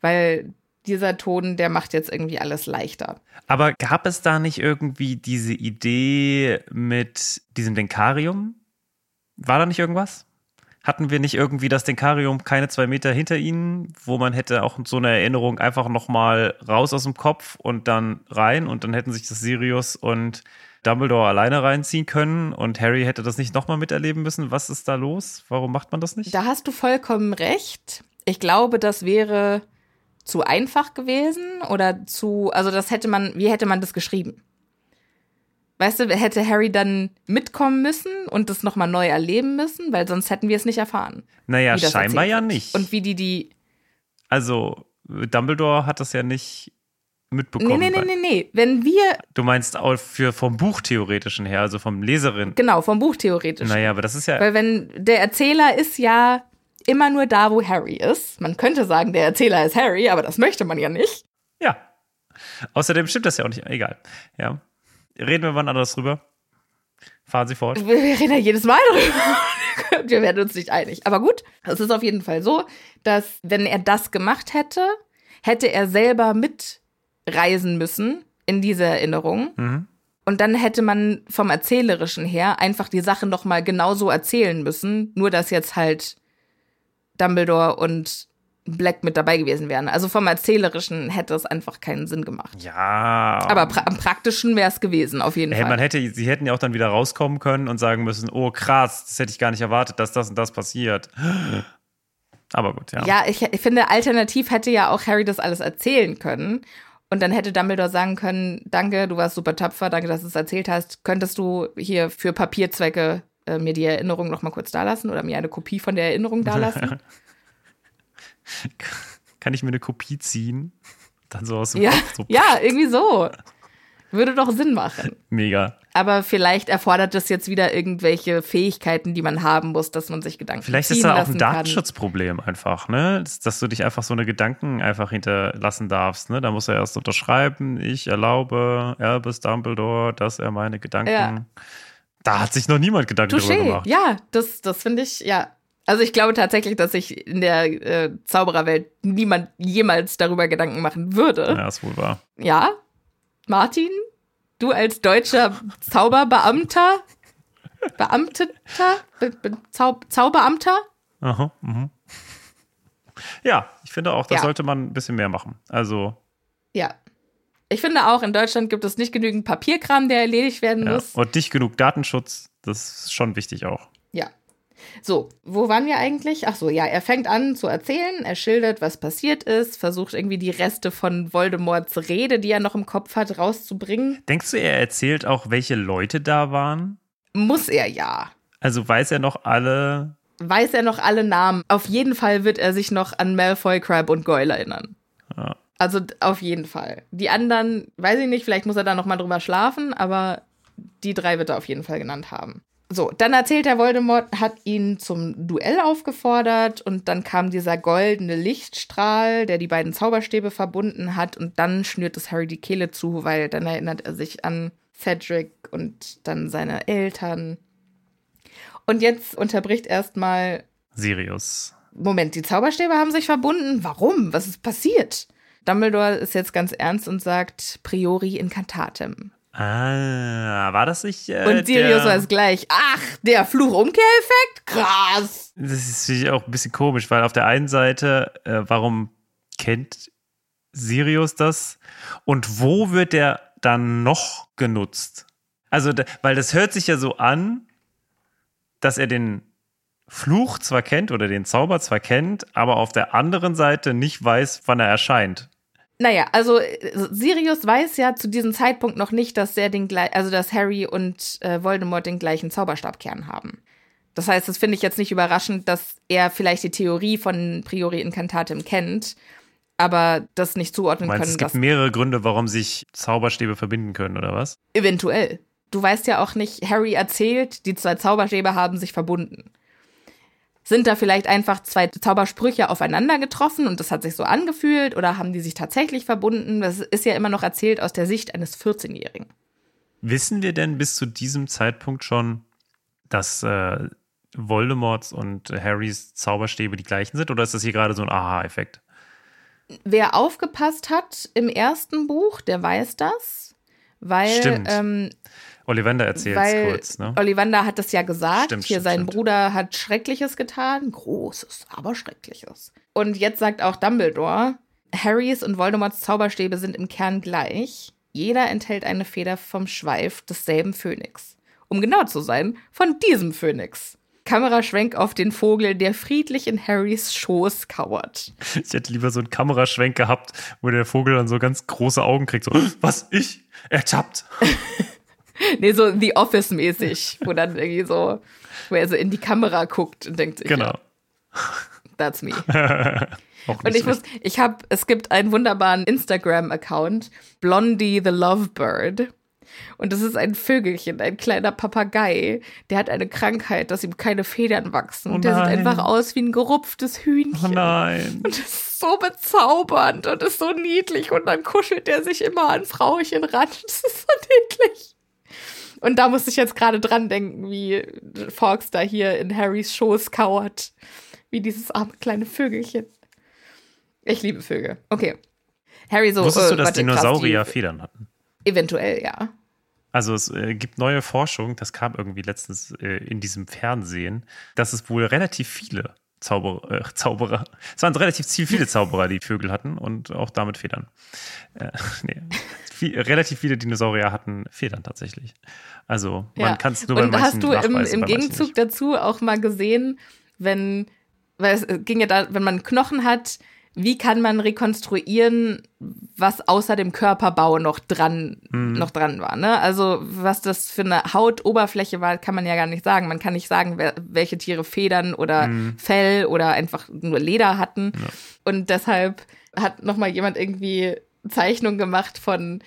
Weil dieser Ton, der macht jetzt irgendwie alles leichter. Aber gab es da nicht irgendwie diese Idee mit diesem Denkarium? War da nicht irgendwas? Hatten wir nicht irgendwie das Denkarium keine zwei Meter hinter ihnen, wo man hätte auch so eine Erinnerung einfach nochmal raus aus dem Kopf und dann rein und dann hätten sich das Sirius und Dumbledore alleine reinziehen können und Harry hätte das nicht nochmal miterleben müssen. Was ist da los? Warum macht man das nicht? Da hast du vollkommen recht. Ich glaube, das wäre zu einfach gewesen oder zu, also das hätte man, wie hätte man das geschrieben? Weißt du, hätte Harry dann mitkommen müssen und das nochmal neu erleben müssen, weil sonst hätten wir es nicht erfahren. naja, scheinbar ja nicht. Und wie die die, also, Dumbledore hat das ja nicht mitbekommen. nee, nee, weil- nee, nee, wenn wir, Du meinst auch für vom Buchtheoretischen her, also vom Leserin. genau, vom Buch theoretisch. Naja, aber das ist ja. Weil wenn der Erzähler ist ja immer nur da, wo Harry ist. Man könnte sagen, der Erzähler ist Harry, aber das möchte man ja nicht. Ja. Außerdem stimmt das ja auch nicht. Egal. Ja. Reden wir wann anders drüber. Fahren Sie fort. Wir, wir reden ja jedes Mal drüber. (laughs) wir werden uns nicht einig. Aber gut, es ist auf jeden Fall so, dass wenn er das gemacht hätte, hätte er selber mitreisen müssen in diese Erinnerung. Mhm. Und dann hätte man vom Erzählerischen her einfach die Sache noch mal genauso erzählen müssen, nur dass jetzt halt Dumbledore und Black mit dabei gewesen wären. Also vom Erzählerischen hätte es einfach keinen Sinn gemacht. Ja. Aber pra am praktischen wäre es gewesen, auf jeden Hey, Fall. man hätte, sie hätten ja auch dann wieder rauskommen können und sagen müssen, oh krass, das hätte ich gar nicht erwartet, dass das und das passiert. Aber gut, ja. Ja, ich, ich finde, alternativ hätte ja auch Harry das alles erzählen können. Und dann hätte Dumbledore sagen können, danke, du warst super tapfer, danke, dass du es erzählt hast. Könntest du hier für Papierzwecke äh, mir die Erinnerung noch mal kurz dalassen oder mir eine Kopie von der Erinnerung dalassen? (laughs) Kann ich mir eine Kopie ziehen? Dann so aus dem ja, Kopf. So ja, irgendwie so. Würde doch Sinn machen. (laughs) Mega. Aber vielleicht erfordert das jetzt wieder irgendwelche Fähigkeiten, die man haben muss, dass man sich Gedanken Vielleicht ist da auch ein kann. Datenschutzproblem einfach, ne? Dass, dass du dich einfach so eine Gedanken einfach hinterlassen darfst, ne? Da muss er erst unterschreiben, ich erlaube Albus Dumbledore, dass er meine Gedanken. Ja. Da hat sich noch niemand Gedanken Touché. gemacht. Ja, das, das finde ich, ja. Also ich glaube tatsächlich, dass sich in der äh, Zaubererwelt niemand jemals darüber Gedanken machen würde. Ja, ist wohl wahr. Ja, Martin, du als deutscher Zauberbeamter, Beamteter, Be Be Zau Zauberamter? Aha, mhm. Ja, ich finde auch, da Ja. sollte man ein bisschen mehr machen. Also, Ja. Ich finde auch, in Deutschland gibt es nicht genügend Papierkram, der erledigt werden ja. muss. Und nicht genug Datenschutz, das ist schon wichtig auch. Ja. So, wo waren wir eigentlich? Ach so, ja, er fängt an zu erzählen, er schildert, was passiert ist, versucht irgendwie die Reste von Voldemorts Rede, die er noch im Kopf hat, rauszubringen. Denkst du, er erzählt auch, welche Leute da waren? Muss er ja. Also weiß er noch alle. Weiß er noch alle Namen? Auf jeden Fall wird er sich noch an Malfoy, Crab und Goyle erinnern. Ja. Also auf jeden Fall. Die anderen, weiß ich nicht, vielleicht muss er da noch mal drüber schlafen, aber die drei wird er auf jeden Fall genannt haben. So, dann erzählt der Voldemort, hat ihn zum Duell aufgefordert und dann kam dieser goldene Lichtstrahl, der die beiden Zauberstäbe verbunden hat und dann schnürt es Harry die Kehle zu, weil dann erinnert er sich an Cedric und dann seine Eltern. Und jetzt unterbricht erstmal Sirius. Moment, die Zauberstäbe haben sich verbunden. Warum? Was ist passiert? Dumbledore ist jetzt ganz ernst und sagt Priori incantatem. Ah, war das nicht. Äh, Und Sirius der, weiß gleich, ach, der Fluchumkehreffekt? Krass. Das ist finde ich auch ein bisschen komisch, weil auf der einen Seite, äh, warum kennt Sirius das? Und wo wird der dann noch genutzt? Also, weil das hört sich ja so an, dass er den Fluch zwar kennt oder den Zauber zwar kennt, aber auf der anderen Seite nicht weiß, wann er erscheint. Naja, also äh, Sirius weiß ja zu diesem Zeitpunkt noch nicht, dass er den also dass Harry und äh, Voldemort den gleichen Zauberstabkern haben. Das heißt, das finde ich jetzt nicht überraschend, dass er vielleicht die Theorie von Priori Incantatem kennt, aber das nicht zuordnen meinst, können, es gibt mehrere Gründe, warum sich Zauberstäbe verbinden können, oder was? eventuell. Du weißt ja auch nicht, Harry erzählt, die zwei Zauberstäbe haben sich verbunden. Sind da vielleicht einfach zwei Zaubersprüche aufeinander getroffen und das hat sich so angefühlt oder haben die sich tatsächlich verbunden? Das ist ja immer noch erzählt aus der Sicht eines 14-Jährigen. Wissen wir denn bis zu diesem Zeitpunkt schon, dass äh, Voldemorts und Harrys Zauberstäbe die gleichen sind? Oder ist das hier gerade so ein Aha-Effekt? Wer aufgepasst hat im ersten Buch, der weiß das, weil Stimmt. ähm, Ollivander erzählt weil kurz, ne? Ollivander hat das ja gesagt. Stimmt, Hier stimmt, sein stimmt. Bruder hat Schreckliches getan. Großes, aber Schreckliches. Und jetzt sagt auch Dumbledore, Harrys und Voldemorts Zauberstäbe sind im Kern gleich. Jeder enthält eine Feder vom Schweif desselben Phönix. Um genau zu sein, von diesem Phönix. Kameraschwenk auf den Vogel, der friedlich in Harrys Schoß kauert. Ich hätte lieber so einen Kameraschwenk gehabt, wo der Vogel dann so ganz große Augen kriegt. So, (gasps) was? Ich? Ertappt. (laughs) (laughs) Nee, so The Office-mäßig, wo dann irgendwie so, wo er so in die Kamera guckt und denkt sich, Genau. ja, that's me. (laughs) Und ich muss, ich habe, es gibt einen wunderbaren Instagram-Account, Blondie the Lovebird. Und das ist ein Vögelchen, ein kleiner Papagei. Der hat eine Krankheit, dass ihm keine Federn wachsen. Oh und der sieht einfach aus wie ein gerupftes Hühnchen. Oh nein. Und das ist so bezaubernd und ist so niedlich. Und dann kuschelt er sich immer an Frauchen ran. (laughs) Das ist so niedlich. Und da musste ich jetzt gerade dran denken, wie Fawkes da hier in Harrys Schoß kauert. Wie dieses arme kleine Vögelchen. Ich liebe Vögel. Okay. Harry so. Wusstest äh, du, dass krass, Dinosaurier die- Federn hatten? Eventuell, ja. Also es äh, gibt neue Forschung, das kam irgendwie letztens äh, in diesem Fernsehen, dass es wohl relativ viele Zauberer, äh, Zauberer, es waren relativ viele Zauberer, die Vögel hatten und auch damit Federn. Äh, (laughs) nee, viel, relativ viele Dinosaurier hatten Federn tatsächlich. Also man ja. kann es nur bei Und manchen hast du im, im bei Gegenzug dazu auch mal gesehen, wenn, weil es äh, ging ja da, wenn man Knochen hat, wie kann man rekonstruieren, was außer dem Körperbau noch dran, Mhm. noch dran war, ne? Also, was das für eine Hautoberfläche war, kann man ja gar nicht sagen. Man kann nicht sagen, wer, welche Tiere Federn oder Mhm. Fell oder einfach nur Leder hatten. Und deshalb hat noch mal jemand irgendwie Zeichnung gemacht von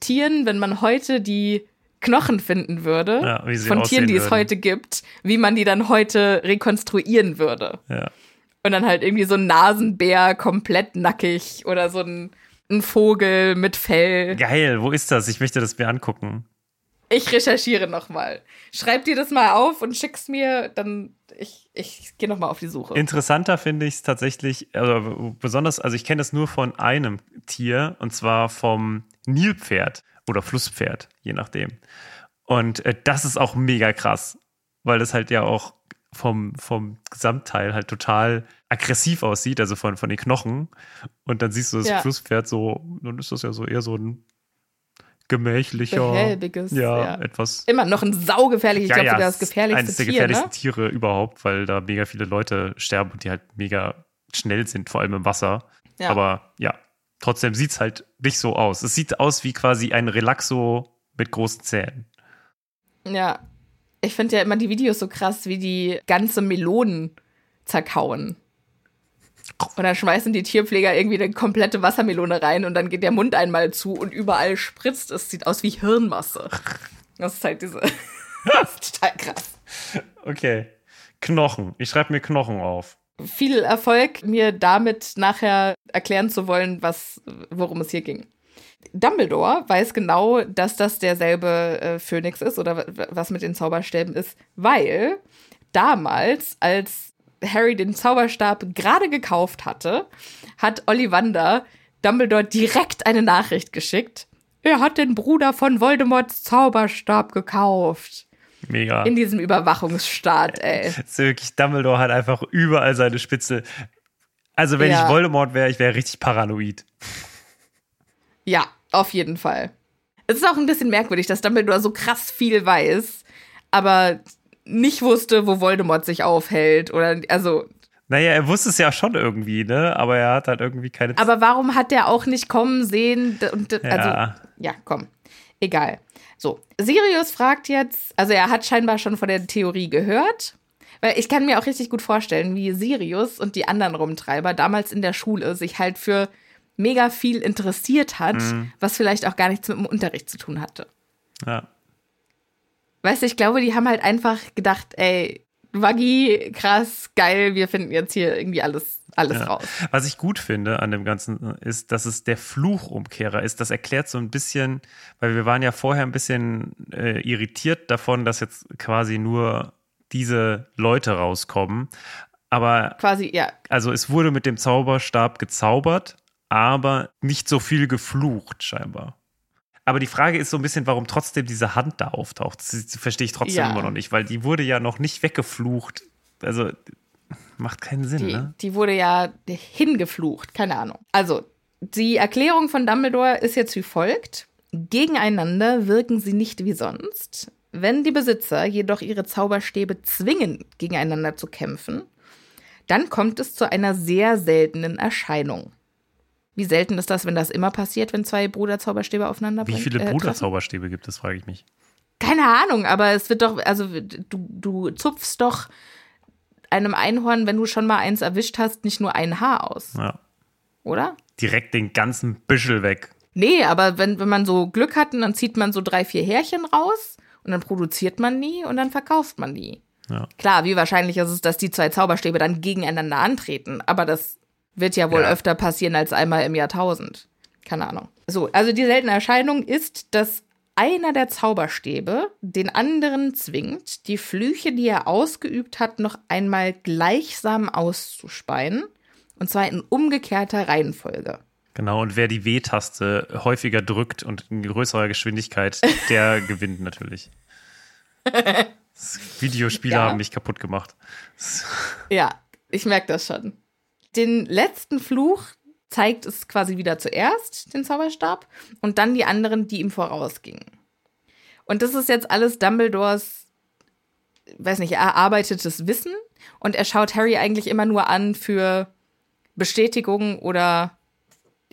Tieren, wenn man heute die Knochen finden würde, Ja, von Tieren, die es würden. heute gibt, wie man die dann heute rekonstruieren würde. Ja. Und dann halt irgendwie so ein Nasenbär komplett nackig oder so ein, ein Vogel mit Fell. Geil, wo ist das? Ich möchte das mir angucken. Ich recherchiere noch mal. Schreib dir das mal auf und schick's mir, dann ich, ich gehe noch mal auf die Suche. Interessanter finde ich es tatsächlich, also besonders, also ich kenne das nur von einem Tier und zwar vom Nilpferd oder Flusspferd, je nachdem. Und äh, das ist auch mega krass, weil das halt ja auch vom, vom Gesamtteil halt total aggressiv aussieht, also von, von den Knochen. Und dann siehst du das Ja. Flusspferd so, dann ist das ja so eher so ein gemächlicher, Behäbiges, ja, ja. etwas Immer noch ein saugefährlich, ich glaube sogar das gefährlichste eines der Tier, gefährlichsten ne? Tiere überhaupt, weil da mega viele Leute sterben und die halt mega schnell sind, vor allem im Wasser. Ja. Aber ja, trotzdem sieht es halt nicht so aus. Es sieht aus wie quasi ein Relaxo mit großen Zähnen. Ja. Ich finde ja immer die Videos so krass, wie die ganze Melonen zerkauen. Und dann schmeißen die Tierpfleger irgendwie eine komplette Wassermelone rein und dann geht der Mund einmal zu und überall spritzt es. Sieht aus wie Hirnmasse. Das ist halt diese, (laughs) das ist Total krass. Okay. Knochen. Ich schreibe mir Knochen auf. Viel Erfolg, mir damit nachher erklären zu wollen, was, worum es hier ging. Dumbledore weiß genau, dass das derselbe äh, Phönix ist oder was mit den Zauberstäben ist, weil damals, als Harry den Zauberstab gerade gekauft hatte, hat Ollivander Dumbledore direkt eine Nachricht geschickt. Er hat den Bruder von Voldemorts Zauberstab gekauft. Mega. In diesem Überwachungsstaat, ey. (laughs) wirklich, Dumbledore hat einfach überall seine Spitze. Also, wenn ja. ich Voldemort wäre, ich wäre richtig paranoid. Ja, auf jeden Fall. Es ist auch ein bisschen merkwürdig, dass Dumbledore so krass viel weiß, aber nicht wusste, wo Voldemort sich aufhält. Oder also. Naja, er wusste es ja schon irgendwie, ne? Aber er hat halt irgendwie keine. Aber warum hat er auch nicht kommen sehen? Und, also, ja. ja, komm. Egal. So, Sirius fragt jetzt, also er hat scheinbar schon von der Theorie gehört. Weil ich kann mir auch richtig gut vorstellen, wie Sirius und die anderen Rumtreiber damals in der Schule sich halt für mega viel interessiert hat, mhm. was vielleicht auch gar nichts mit dem Unterricht zu tun hatte. Ja. Weißt du, ich glaube, die haben halt einfach gedacht, ey, Waggy, krass, geil, wir finden jetzt hier irgendwie alles, alles ja. raus. Was ich gut finde an dem Ganzen ist, dass es der Fluchumkehrer ist. Das erklärt so ein bisschen, weil wir waren ja vorher ein bisschen äh, irritiert davon, dass jetzt quasi nur diese Leute rauskommen. Aber quasi, ja. Also es wurde mit dem Zauberstab gezaubert, aber nicht so viel geflucht, scheinbar. Aber die Frage ist so ein bisschen, warum trotzdem diese Hand da auftaucht. Das, verstehe ich trotzdem ja. immer noch nicht, weil die wurde ja noch nicht weggeflucht. Also macht keinen Sinn, die, ne? Die wurde ja hingeflucht, keine Ahnung. Also, die Erklärung von Dumbledore ist jetzt wie folgt. Gegeneinander wirken sie nicht wie sonst. Wenn die Besitzer jedoch ihre Zauberstäbe zwingen, gegeneinander zu kämpfen, dann kommt es zu einer sehr seltenen Erscheinung. Wie selten ist das, wenn das immer passiert, wenn zwei Bruderzauberstäbe aufeinander Wie viele äh, Bruderzauberstäbe gibt es, frage ich mich. Keine Ahnung, aber es wird doch, also du, du zupfst doch einem Einhorn, wenn du schon mal eins erwischt hast, nicht nur ein Haar aus. Ja. Oder? Direkt den ganzen Büschel weg. Nee, aber wenn, wenn man so Glück hat, dann zieht man so drei, vier Härchen raus und dann produziert man die und dann verkauft man die. Ja. Klar, wie wahrscheinlich ist es, dass die zwei Zauberstäbe dann gegeneinander antreten, aber das wird ja wohl ja. öfter passieren als einmal im Jahrtausend. Keine Ahnung. So, also die seltene Erscheinung ist, dass einer der Zauberstäbe den anderen zwingt, die Flüche, die er ausgeübt hat, noch einmal gleichsam auszuspeien. Und zwar in umgekehrter Reihenfolge. Genau, und wer die W-Taste häufiger drückt und in größerer Geschwindigkeit, (laughs) der gewinnt natürlich. (laughs) Videospiele ja. haben mich kaputt gemacht. Ja, ich merke das schon den letzten Fluch zeigt es quasi wieder zuerst, den Zauberstab, und dann die anderen, die ihm vorausgingen. Und das ist jetzt alles Dumbledores, weiß nicht, erarbeitetes Wissen. Und er schaut Harry eigentlich immer nur an für Bestätigung oder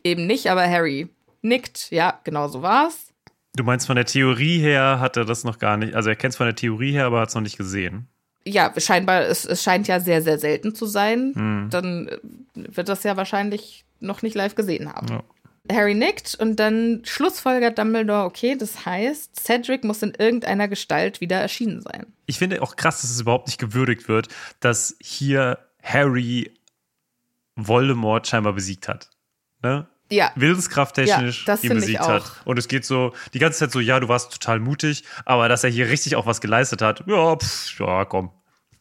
eben nicht, aber Harry nickt, ja, genau so war's. Du meinst, von der Theorie her hat er das noch gar nicht, also er kennt es von der Theorie her, aber hat es noch nicht gesehen ja, scheinbar, es, es scheint ja sehr, sehr selten zu sein. Hm. Dann wird das ja wahrscheinlich noch nicht live gesehen haben. Ja. Harry nickt und dann schlussfolgert Dumbledore, okay, das heißt, Cedric muss in irgendeiner Gestalt wieder erschienen sein. Ich finde auch krass, dass es überhaupt nicht gewürdigt wird, dass hier Harry Voldemort scheinbar besiegt hat. Ne? Ja. willenskrafttechnisch ja, ihn besiegt hat. Und es geht so die ganze Zeit so, ja, du warst total mutig, aber dass er hier richtig auch was geleistet hat, ja, pff, ja, komm.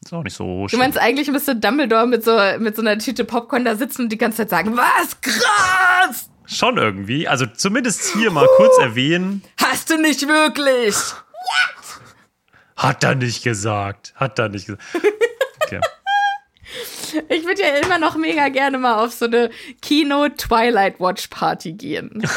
Ist auch nicht so schlimm. Du meinst, eigentlich müsste Dumbledore mit so, mit so einer Tüte Popcorn da sitzen und die ganze Zeit sagen, was krass! Schon irgendwie. Also zumindest hier mal kurz erwähnen. Hast du nicht wirklich? What? Hat er nicht gesagt. Hat er nicht gesagt. (laughs) Okay. Ich würde ja immer noch mega gerne mal auf so eine Kino-Twilight Watch Party gehen. (laughs)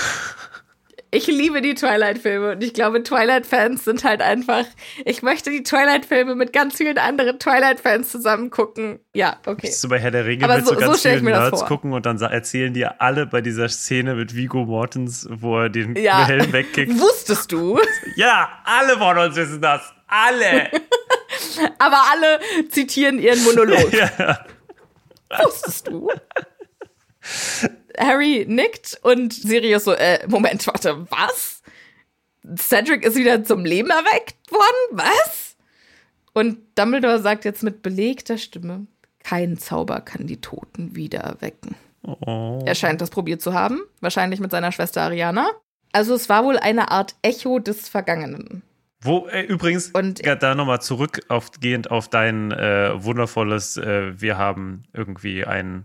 Ich liebe die Twilight-Filme und ich glaube, Twilight-Fans sind halt einfach. Ich möchte die Twilight-Filme mit ganz vielen anderen Twilight-Fans zusammen gucken. Ja, okay. Bist du bei Herr der Ringe Aber mit so, so ganz so vielen Nerds gucken und dann erzählen dir alle bei dieser Szene mit Vigo Mortens, wo er den ja. Helm wegkickt. Wusstest du? (laughs) Ja, alle von uns wissen das. Alle. (laughs) Aber alle zitieren ihren Monolog. ja. Wusstest du? Harry nickt und Sirius so, äh, Moment, warte, was? Cedric ist wieder zum Leben erweckt worden? Was? Und Dumbledore sagt jetzt mit belegter Stimme, kein Zauber kann die Toten wieder erwecken. Oh. Er scheint das probiert zu haben, wahrscheinlich mit seiner Schwester Ariana. Also es war wohl eine Art Echo des Vergangenen. Wo, äh, übrigens, Und- ja, da nochmal zurückgehend auf dein äh, wundervolles, äh, wir haben irgendwie ein,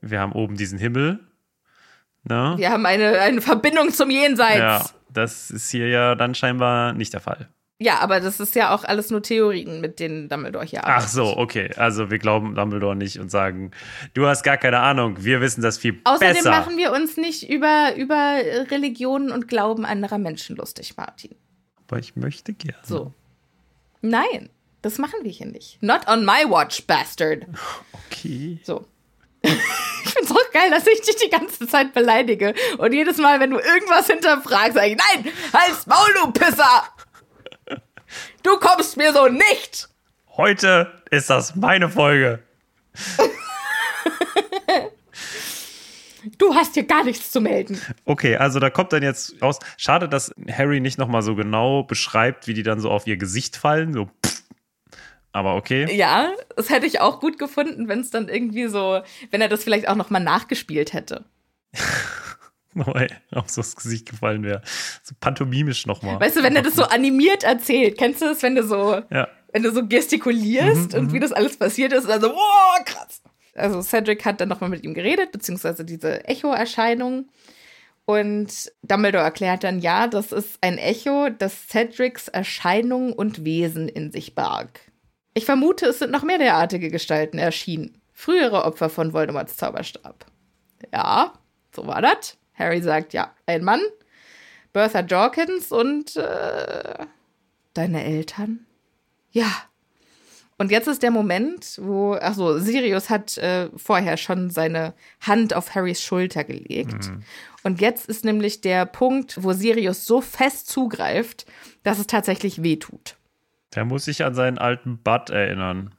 wir haben oben diesen Himmel. Ne? Wir haben eine, eine Verbindung zum Jenseits. Ja, das ist hier ja dann scheinbar nicht der Fall. Ja, aber das ist ja auch alles nur Theorien, mit denen Dumbledore hier Ach arbeitet. so, okay. Also wir glauben Dumbledore nicht und sagen, du hast gar keine Ahnung, wir wissen das viel Außerdem besser. machen wir uns nicht über, über Religionen und Glauben anderer Menschen lustig, Martin. Aber ich möchte gerne. So. Nein, das machen wir hier nicht. Not on my watch, bastard. (laughs) Okay. So. (laughs) Ich find's auch geil, dass ich dich die ganze Zeit beleidige. Und jedes Mal, wenn du irgendwas hinterfragst, sag ich, nein, halt's Maul, du Pisser! Du kommst mir so nicht! Heute ist das meine Folge. (laughs) Du hast hier gar nichts zu melden. Okay, also da kommt dann jetzt raus. Schade, dass Harry nicht nochmal so genau beschreibt, wie die dann so auf ihr Gesicht fallen. So, pff. Aber okay. Ja, das hätte ich auch gut gefunden, wenn es dann irgendwie so, wenn er das vielleicht auch noch mal nachgespielt hätte. (laughs) Nochmal auf so das Gesicht gefallen wäre. So pantomimisch nochmal. Weißt du, wenn er das so animiert erzählt, kennst du das, wenn du so, Ja. wenn du so gestikulierst und wie das alles passiert ist, und dann so, wow, krass. Also Cedric hat dann nochmal mit ihm geredet, beziehungsweise diese Echo-Erscheinung. Und Dumbledore erklärt dann, ja, das ist ein Echo, das Cedrics Erscheinung und Wesen in sich barg. Ich vermute, es sind noch mehr derartige Gestalten erschienen. Frühere Opfer von Voldemorts Zauberstab. Ja, so war das. Harry sagt, ja, ein Mann, Bertha Jorkins und äh, deine Eltern? Ja. Und jetzt ist der Moment, wo, ach so, Sirius hat äh, vorher schon seine Hand auf Harrys Schulter gelegt. Und jetzt ist nämlich der Punkt, wo Sirius so fest zugreift, dass es tatsächlich weh tut. Der muss sich an seinen alten Bud erinnern.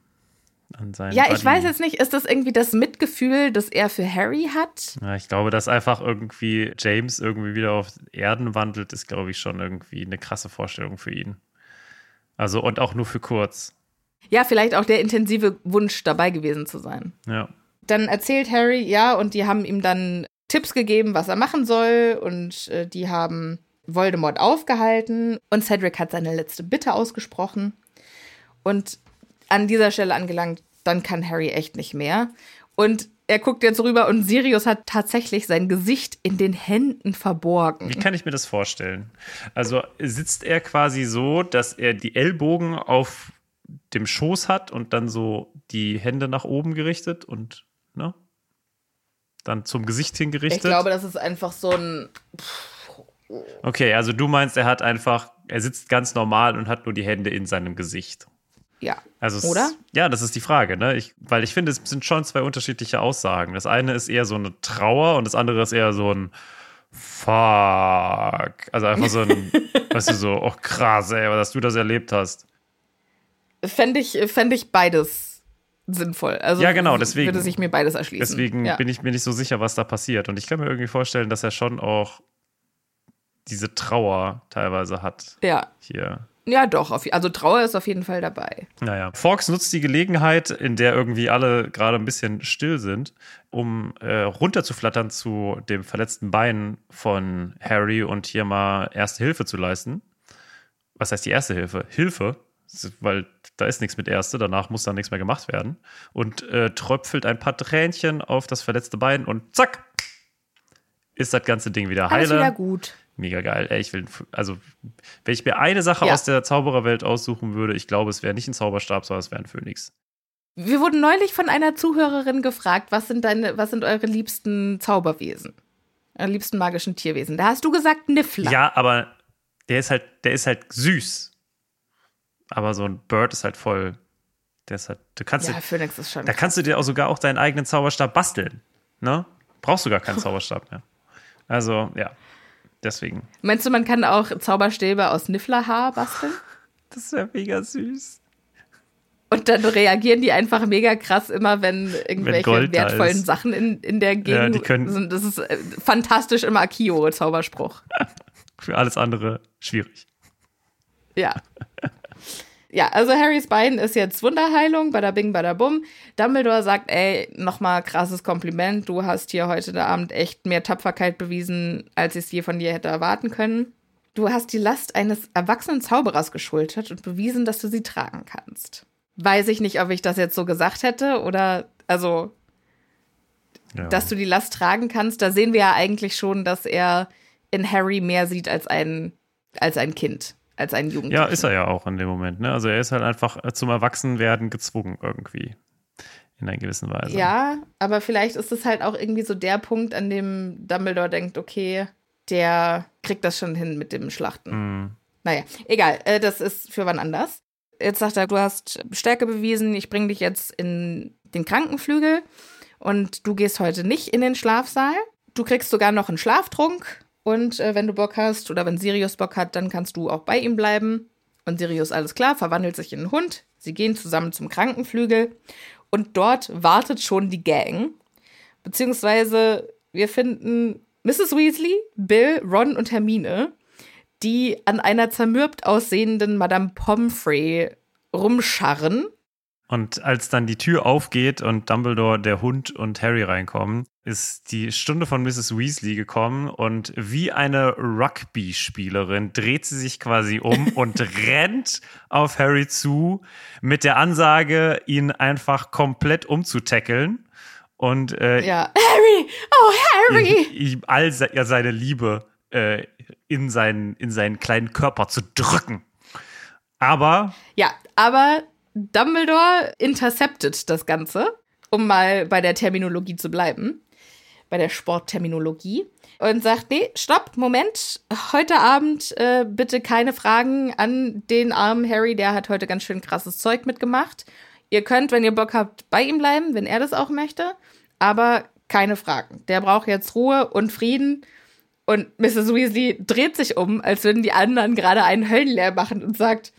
An seinen Ja, ich Buddy. weiß jetzt nicht, ist das irgendwie das Mitgefühl, das er für Harry hat? Ja, ich glaube, dass einfach irgendwie James irgendwie wieder auf Erden wandelt, ist, glaube ich, schon irgendwie eine krasse Vorstellung für ihn. Also, und auch nur für kurz. Ja, vielleicht auch der intensive Wunsch, dabei gewesen zu sein. Ja. Dann erzählt Harry, ja, und die haben ihm dann Tipps gegeben, was er machen soll, und äh, die haben Voldemort aufgehalten, und Cedric hat seine letzte Bitte ausgesprochen. Und an dieser Stelle angelangt, dann kann Harry echt nicht mehr. Und er guckt jetzt rüber und Sirius hat tatsächlich sein Gesicht in den Händen verborgen. Wie kann ich mir das vorstellen? Also sitzt er quasi so, dass er die Ellbogen auf dem Schoß hat und dann so die Hände nach oben gerichtet und ne? Dann zum Gesicht Ich hingerichtet. glaube, das ist einfach so ein. okay, also du meinst, er hat einfach, er sitzt ganz normal und hat nur die Hände in seinem Gesicht. Ja. Also Oder? Ja, das ist die Frage, ne? Ich, weil ich finde, es sind schon zwei unterschiedliche Aussagen. Das eine ist eher so eine Trauer und das andere ist eher so ein Fuck. Also einfach so ein, (laughs) weißt du, so, oh krass, ey, dass du das erlebt hast. Fände ich, fänd ich beides sinnvoll. Also Ja, genau, deswegen. würde sich mir beides erschließen. Deswegen ja. bin ich mir nicht so sicher, was da passiert. Und ich kann mir irgendwie vorstellen, dass er schon auch diese Trauer teilweise hat Ja. hier. Ja, doch. Auf, also Trauer ist auf jeden Fall dabei. Naja, Fox nutzt die Gelegenheit, in der irgendwie alle gerade ein bisschen still sind, um äh, runterzuflattern zu dem verletzten Bein von Harry und hier mal Erste Hilfe zu leisten. Was heißt die Erste Hilfe? Hilfe, weil da ist nichts mit Erste, danach muss dann nichts mehr gemacht werden. Und äh, tröpfelt ein paar Tränchen auf das verletzte Bein und zack, ist das ganze Ding wieder Alles heile. wieder gut. Mega geil. Ey, ich will, also, wenn ich mir eine Sache Ja. aus der Zaubererwelt aussuchen würde, ich glaube, es wäre nicht ein Zauberstab, sondern es wäre ein Phönix. Wir wurden neulich von einer Zuhörerin gefragt, was sind deine, was sind eure liebsten Zauberwesen? Eure liebsten magischen Tierwesen? Da hast du gesagt Niffler. Ja, aber der ist halt, der ist halt süß. Aber so ein Bird ist halt voll. Der ist halt, du kannst, Ja, dir, Phoenix ist schon. da kannst du dir auch sogar auch deinen eigenen Zauberstab basteln. Ne? Brauchst du gar keinen (laughs) Zauberstab mehr. Also, ja. Deswegen. Meinst du, man kann auch Zauberstäbe aus Nifflerhaar basteln? (laughs) Das wäre mega süß. Und dann reagieren die einfach mega krass immer, wenn irgendwelche da wertvollen. Sachen in, in der Gegend Ja, sind. Das ist äh, fantastisch im Akio-Zauberspruch. (laughs) Für alles andere schwierig. Ja. (laughs) ja, also Harrys Bein ist jetzt Wunderheilung, bada bing, bada bum. Dumbledore sagt, ey, nochmal krasses Kompliment, du hast hier heute Abend echt mehr Tapferkeit bewiesen, als ich es je von dir hätte erwarten können. Du hast die Last eines erwachsenen Zauberers geschultert und bewiesen, dass du sie tragen kannst. Weiß ich nicht, ob ich das jetzt so gesagt hätte oder, also, ja. dass du die Last tragen kannst. Da sehen wir ja eigentlich schon, dass er in Harry mehr sieht als ein, als ein Kind als ein Jugendlicher. Ja, ist er ja auch in dem Moment. Ne? Also er ist halt einfach zum Erwachsenwerden gezwungen irgendwie. In einer gewissen Weise. Ja, aber vielleicht ist es halt auch irgendwie so der Punkt, an dem Dumbledore denkt, okay, der kriegt das schon hin mit dem Schlachten. Mm. Naja, egal, äh, das ist für wann anders. Jetzt sagt er, du hast Stärke bewiesen, ich bringe dich jetzt in den Krankenflügel und du gehst heute nicht in den Schlafsaal. Du kriegst sogar noch einen Schlaftrunk und äh, wenn du Bock hast oder wenn Sirius Bock hat, dann kannst du auch bei ihm bleiben. Und Sirius, alles klar, verwandelt sich in einen Hund. Sie gehen zusammen zum Krankenflügel. Und dort wartet schon die Gang. Beziehungsweise wir finden Mrs. Weasley, Bill, Ron und Hermine, die an einer zermürbt aussehenden Madame Pomfrey rumscharren und als dann die Tür aufgeht und Dumbledore, der Hund und Harry reinkommen, ist die Stunde von Mrs. Weasley gekommen und wie eine Rugby-Spielerin dreht sie sich quasi um (laughs) und rennt auf Harry zu mit der Ansage, ihn einfach komplett umzutackeln. Und äh, ja, Harry, oh Harry! Ihm all seine Liebe äh, in, seinen, in seinen kleinen Körper zu drücken. Aber. Ja, aber Dumbledore interceptet das Ganze, um mal bei der Terminologie zu bleiben, bei der Sportterminologie, und sagt, nee, stopp, Moment, heute Abend äh, bitte keine Fragen an den armen Harry, der hat heute ganz schön krasses Zeug mitgemacht. Ihr könnt, wenn ihr Bock habt, bei ihm bleiben, wenn er das auch möchte, aber keine Fragen. Der braucht jetzt Ruhe und Frieden. Und Mrs. Weasley dreht sich um, als würden die anderen gerade einen Höllenleer machen und sagt,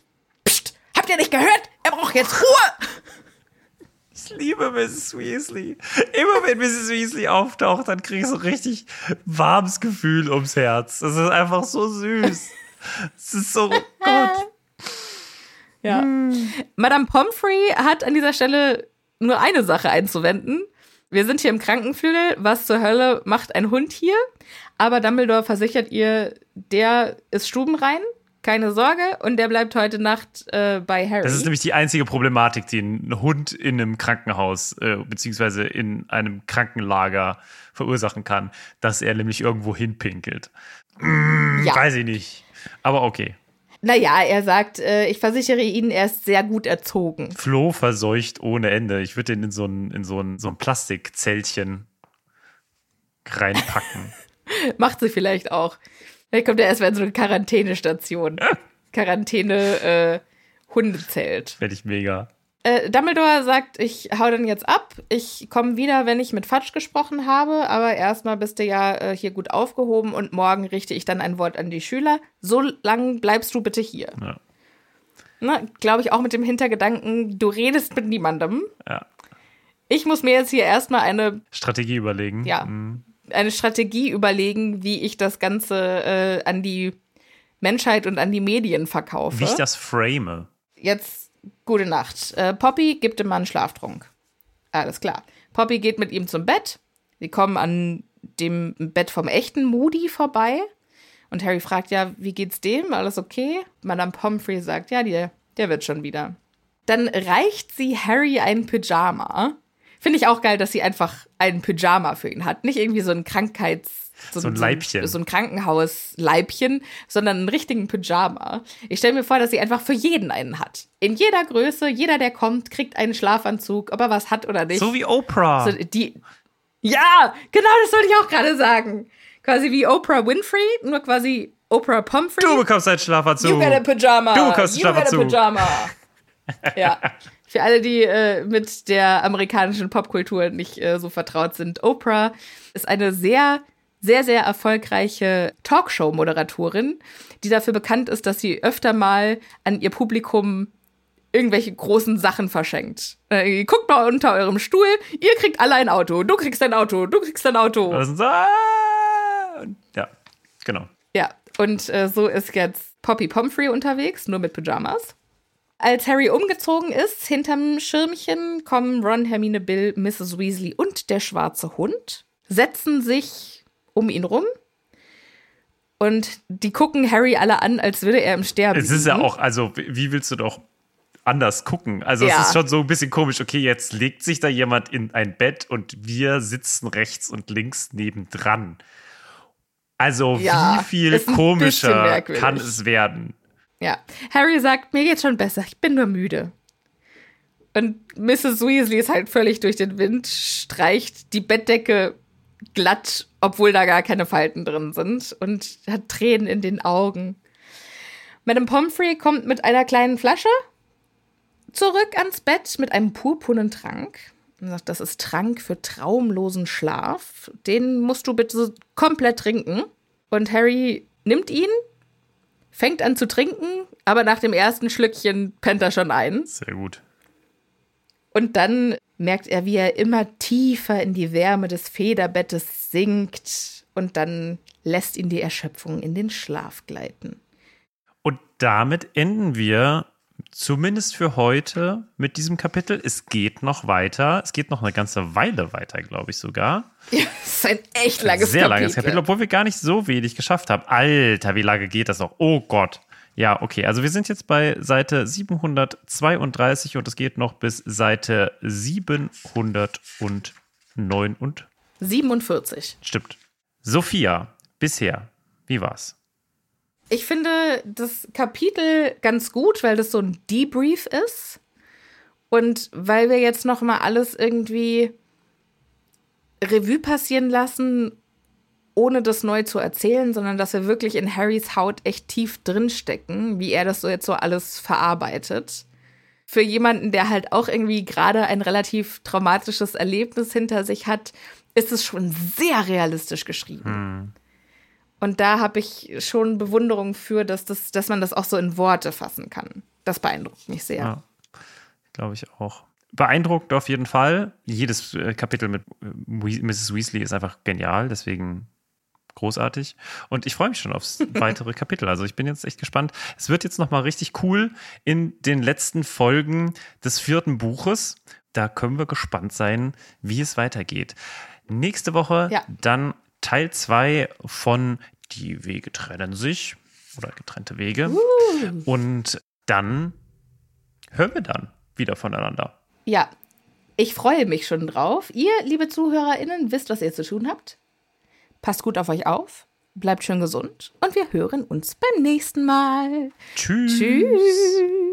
habt ihr nicht gehört? Er braucht jetzt Ruhe! Ich liebe Mrs. Weasley. Immer wenn Mrs. Weasley auftaucht, dann kriege ich so richtig warmes Gefühl ums Herz. Das ist einfach so süß. Es ist so, Gott. Ja. Hm. Madame Pomfrey hat an dieser Stelle nur eine Sache einzuwenden. Wir sind hier im Krankenflügel. Was zur Hölle macht ein Hund hier? Aber Dumbledore versichert ihr, der ist stubenrein keine Sorge. Und der bleibt heute Nacht äh, bei Harry. Das ist nämlich die einzige Problematik, die ein Hund in einem Krankenhaus äh, beziehungsweise in einem Krankenlager verursachen kann, dass er nämlich irgendwo hinpinkelt. Mm, ja. Weiß ich nicht. Aber okay. Naja, er sagt, äh, ich versichere Ihnen, er ist sehr gut erzogen. Flo verseucht ohne Ende. Ich würde den in so ein, in so ein, so ein Plastikzeltchen reinpacken. (laughs) Macht sie vielleicht auch. Vielleicht kommt er erstmal in so eine Quarantänestation. (laughs) Quarantäne äh, Hundezelt. Fände ich mega. Äh, Dumbledore sagt, ich hau dann jetzt ab. Ich komme wieder, wenn ich mit Fatsch gesprochen habe. Aber erstmal bist du ja äh, hier gut aufgehoben und morgen richte ich dann ein Wort an die Schüler. So lang bleibst du bitte hier. Ja. Glaube ich auch mit dem Hintergedanken, du redest mit niemandem. Ja. Ich muss mir jetzt hier erstmal eine Strategie überlegen. Ja. Mhm eine Strategie überlegen, wie ich das Ganze äh, an die Menschheit und an die Medien verkaufe. Wie ich das frame. Jetzt gute Nacht. Äh, Poppy gibt dem Mann Schlaftrunk. Alles klar. Poppy geht mit ihm zum Bett. Sie kommen an dem Bett vom echten Moody vorbei. Und Harry fragt ja, wie geht's dem? Alles okay? Madame Pomfrey sagt, ja, der, der wird schon wieder. Dann reicht sie Harry ein Pyjama Finde ich auch geil, dass sie einfach einen Pyjama für ihn hat. Nicht irgendwie so ein Krankheits- so, so ein Leibchen. So ein Krankenhausleibchen, sondern einen richtigen Pyjama. Ich stelle mir vor, dass sie einfach für jeden einen hat. In jeder Größe, jeder, der kommt, kriegt einen Schlafanzug, ob er was hat oder nicht. So wie Oprah. So, die, ja, genau das wollte ich auch gerade sagen. Quasi wie Oprah Winfrey, nur quasi Oprah Pomfrey. Du bekommst einen Schlafanzug. You get a Pyjama. Du bekommst einen Schlafanzug. You get a Pyjama. (laughs) ja. Für alle, die äh, mit der amerikanischen Popkultur nicht äh, so vertraut sind, Oprah ist eine sehr, sehr, sehr erfolgreiche Talkshow-Moderatorin, die dafür bekannt ist, dass sie öfter mal an ihr Publikum irgendwelche großen Sachen verschenkt. Äh, guckt mal unter eurem Stuhl, ihr kriegt alle ein Auto, du kriegst ein Auto, du kriegst ein Auto. Ja, genau. Ja, und äh, so ist jetzt Poppy Pomfrey unterwegs, nur mit Pyjamas. Als Harry umgezogen ist, hinterm Schirmchen kommen Ron, Hermine, Bill, Mrs. Weasley und der schwarze Hund, setzen sich um ihn rum und die gucken Harry alle an, als würde er im Sterben. Es ist ja auch, also wie willst du doch anders gucken? Also Ja. es ist schon so ein bisschen komisch. Okay, jetzt legt sich da jemand in ein Bett und wir sitzen rechts und links nebendran. Also Ja, wie viel komischer kann es werden? Ja. Harry sagt, mir geht's schon besser, ich bin nur müde. Und Mrs. Weasley ist halt völlig durch den Wind, streicht die Bettdecke glatt, obwohl da gar keine Falten drin sind und hat Tränen in den Augen. Madame Pomfrey kommt mit einer kleinen Flasche zurück ans Bett mit einem purpurnen Trank. Und sagt, das ist Trank für traumlosen Schlaf. Den musst du bitte komplett trinken. Und Harry nimmt ihn, fängt an zu trinken, aber nach dem ersten Schlückchen pennt er schon ein. Sehr gut. Und dann merkt er, wie er immer tiefer in die Wärme des Federbettes sinkt. Und dann lässt ihn die Erschöpfung in den Schlaf gleiten. Und damit enden wir zumindest für heute mit diesem Kapitel. Es geht noch weiter. Es geht noch eine ganze Weile weiter, glaube ich sogar. Ja, das ist ein echt langes Sehr Kapitel. langes Kapitel, obwohl wir gar nicht so wenig geschafft haben. Alter, wie lange geht das noch? Oh Gott. Ja, okay. Also wir sind jetzt bei Seite 732 und es geht noch bis Seite 709 und 47. stimmt. Sophia, bisher, wie war's? Ich finde das Kapitel ganz gut, weil das so ein Debrief ist und weil wir jetzt noch mal alles irgendwie Revue passieren lassen, ohne das neu zu erzählen, sondern dass wir wirklich in Harrys Haut echt tief drin stecken, wie er das so jetzt so alles verarbeitet. Für jemanden, der halt auch irgendwie gerade ein relativ traumatisches Erlebnis hinter sich hat, ist es schon sehr realistisch geschrieben. Und da habe ich schon Bewunderung für, dass, das, dass man das auch so in Worte fassen kann. Das beeindruckt mich sehr. Ja. Glaube ich auch. Beeindruckt auf jeden Fall. Jedes äh, Kapitel mit äh, Mrs. Weasley ist einfach genial, deswegen großartig. Und ich freue mich schon aufs (laughs) weitere Kapitel. Also ich bin jetzt echt gespannt. Es wird jetzt nochmal richtig cool in den letzten Folgen des vierten Buches. Da können wir gespannt sein, wie es weitergeht. Nächste Woche Ja. dann Teil 2 von Die Wege trennen sich oder getrennte Wege. Und dann hören wir dann wieder voneinander. Ja, ich freue mich schon drauf. Ihr, liebe ZuhörerInnen, wisst, was ihr zu tun habt. Passt gut auf euch auf, bleibt schön gesund und wir hören uns beim nächsten Mal. Tschüss. Tschüss.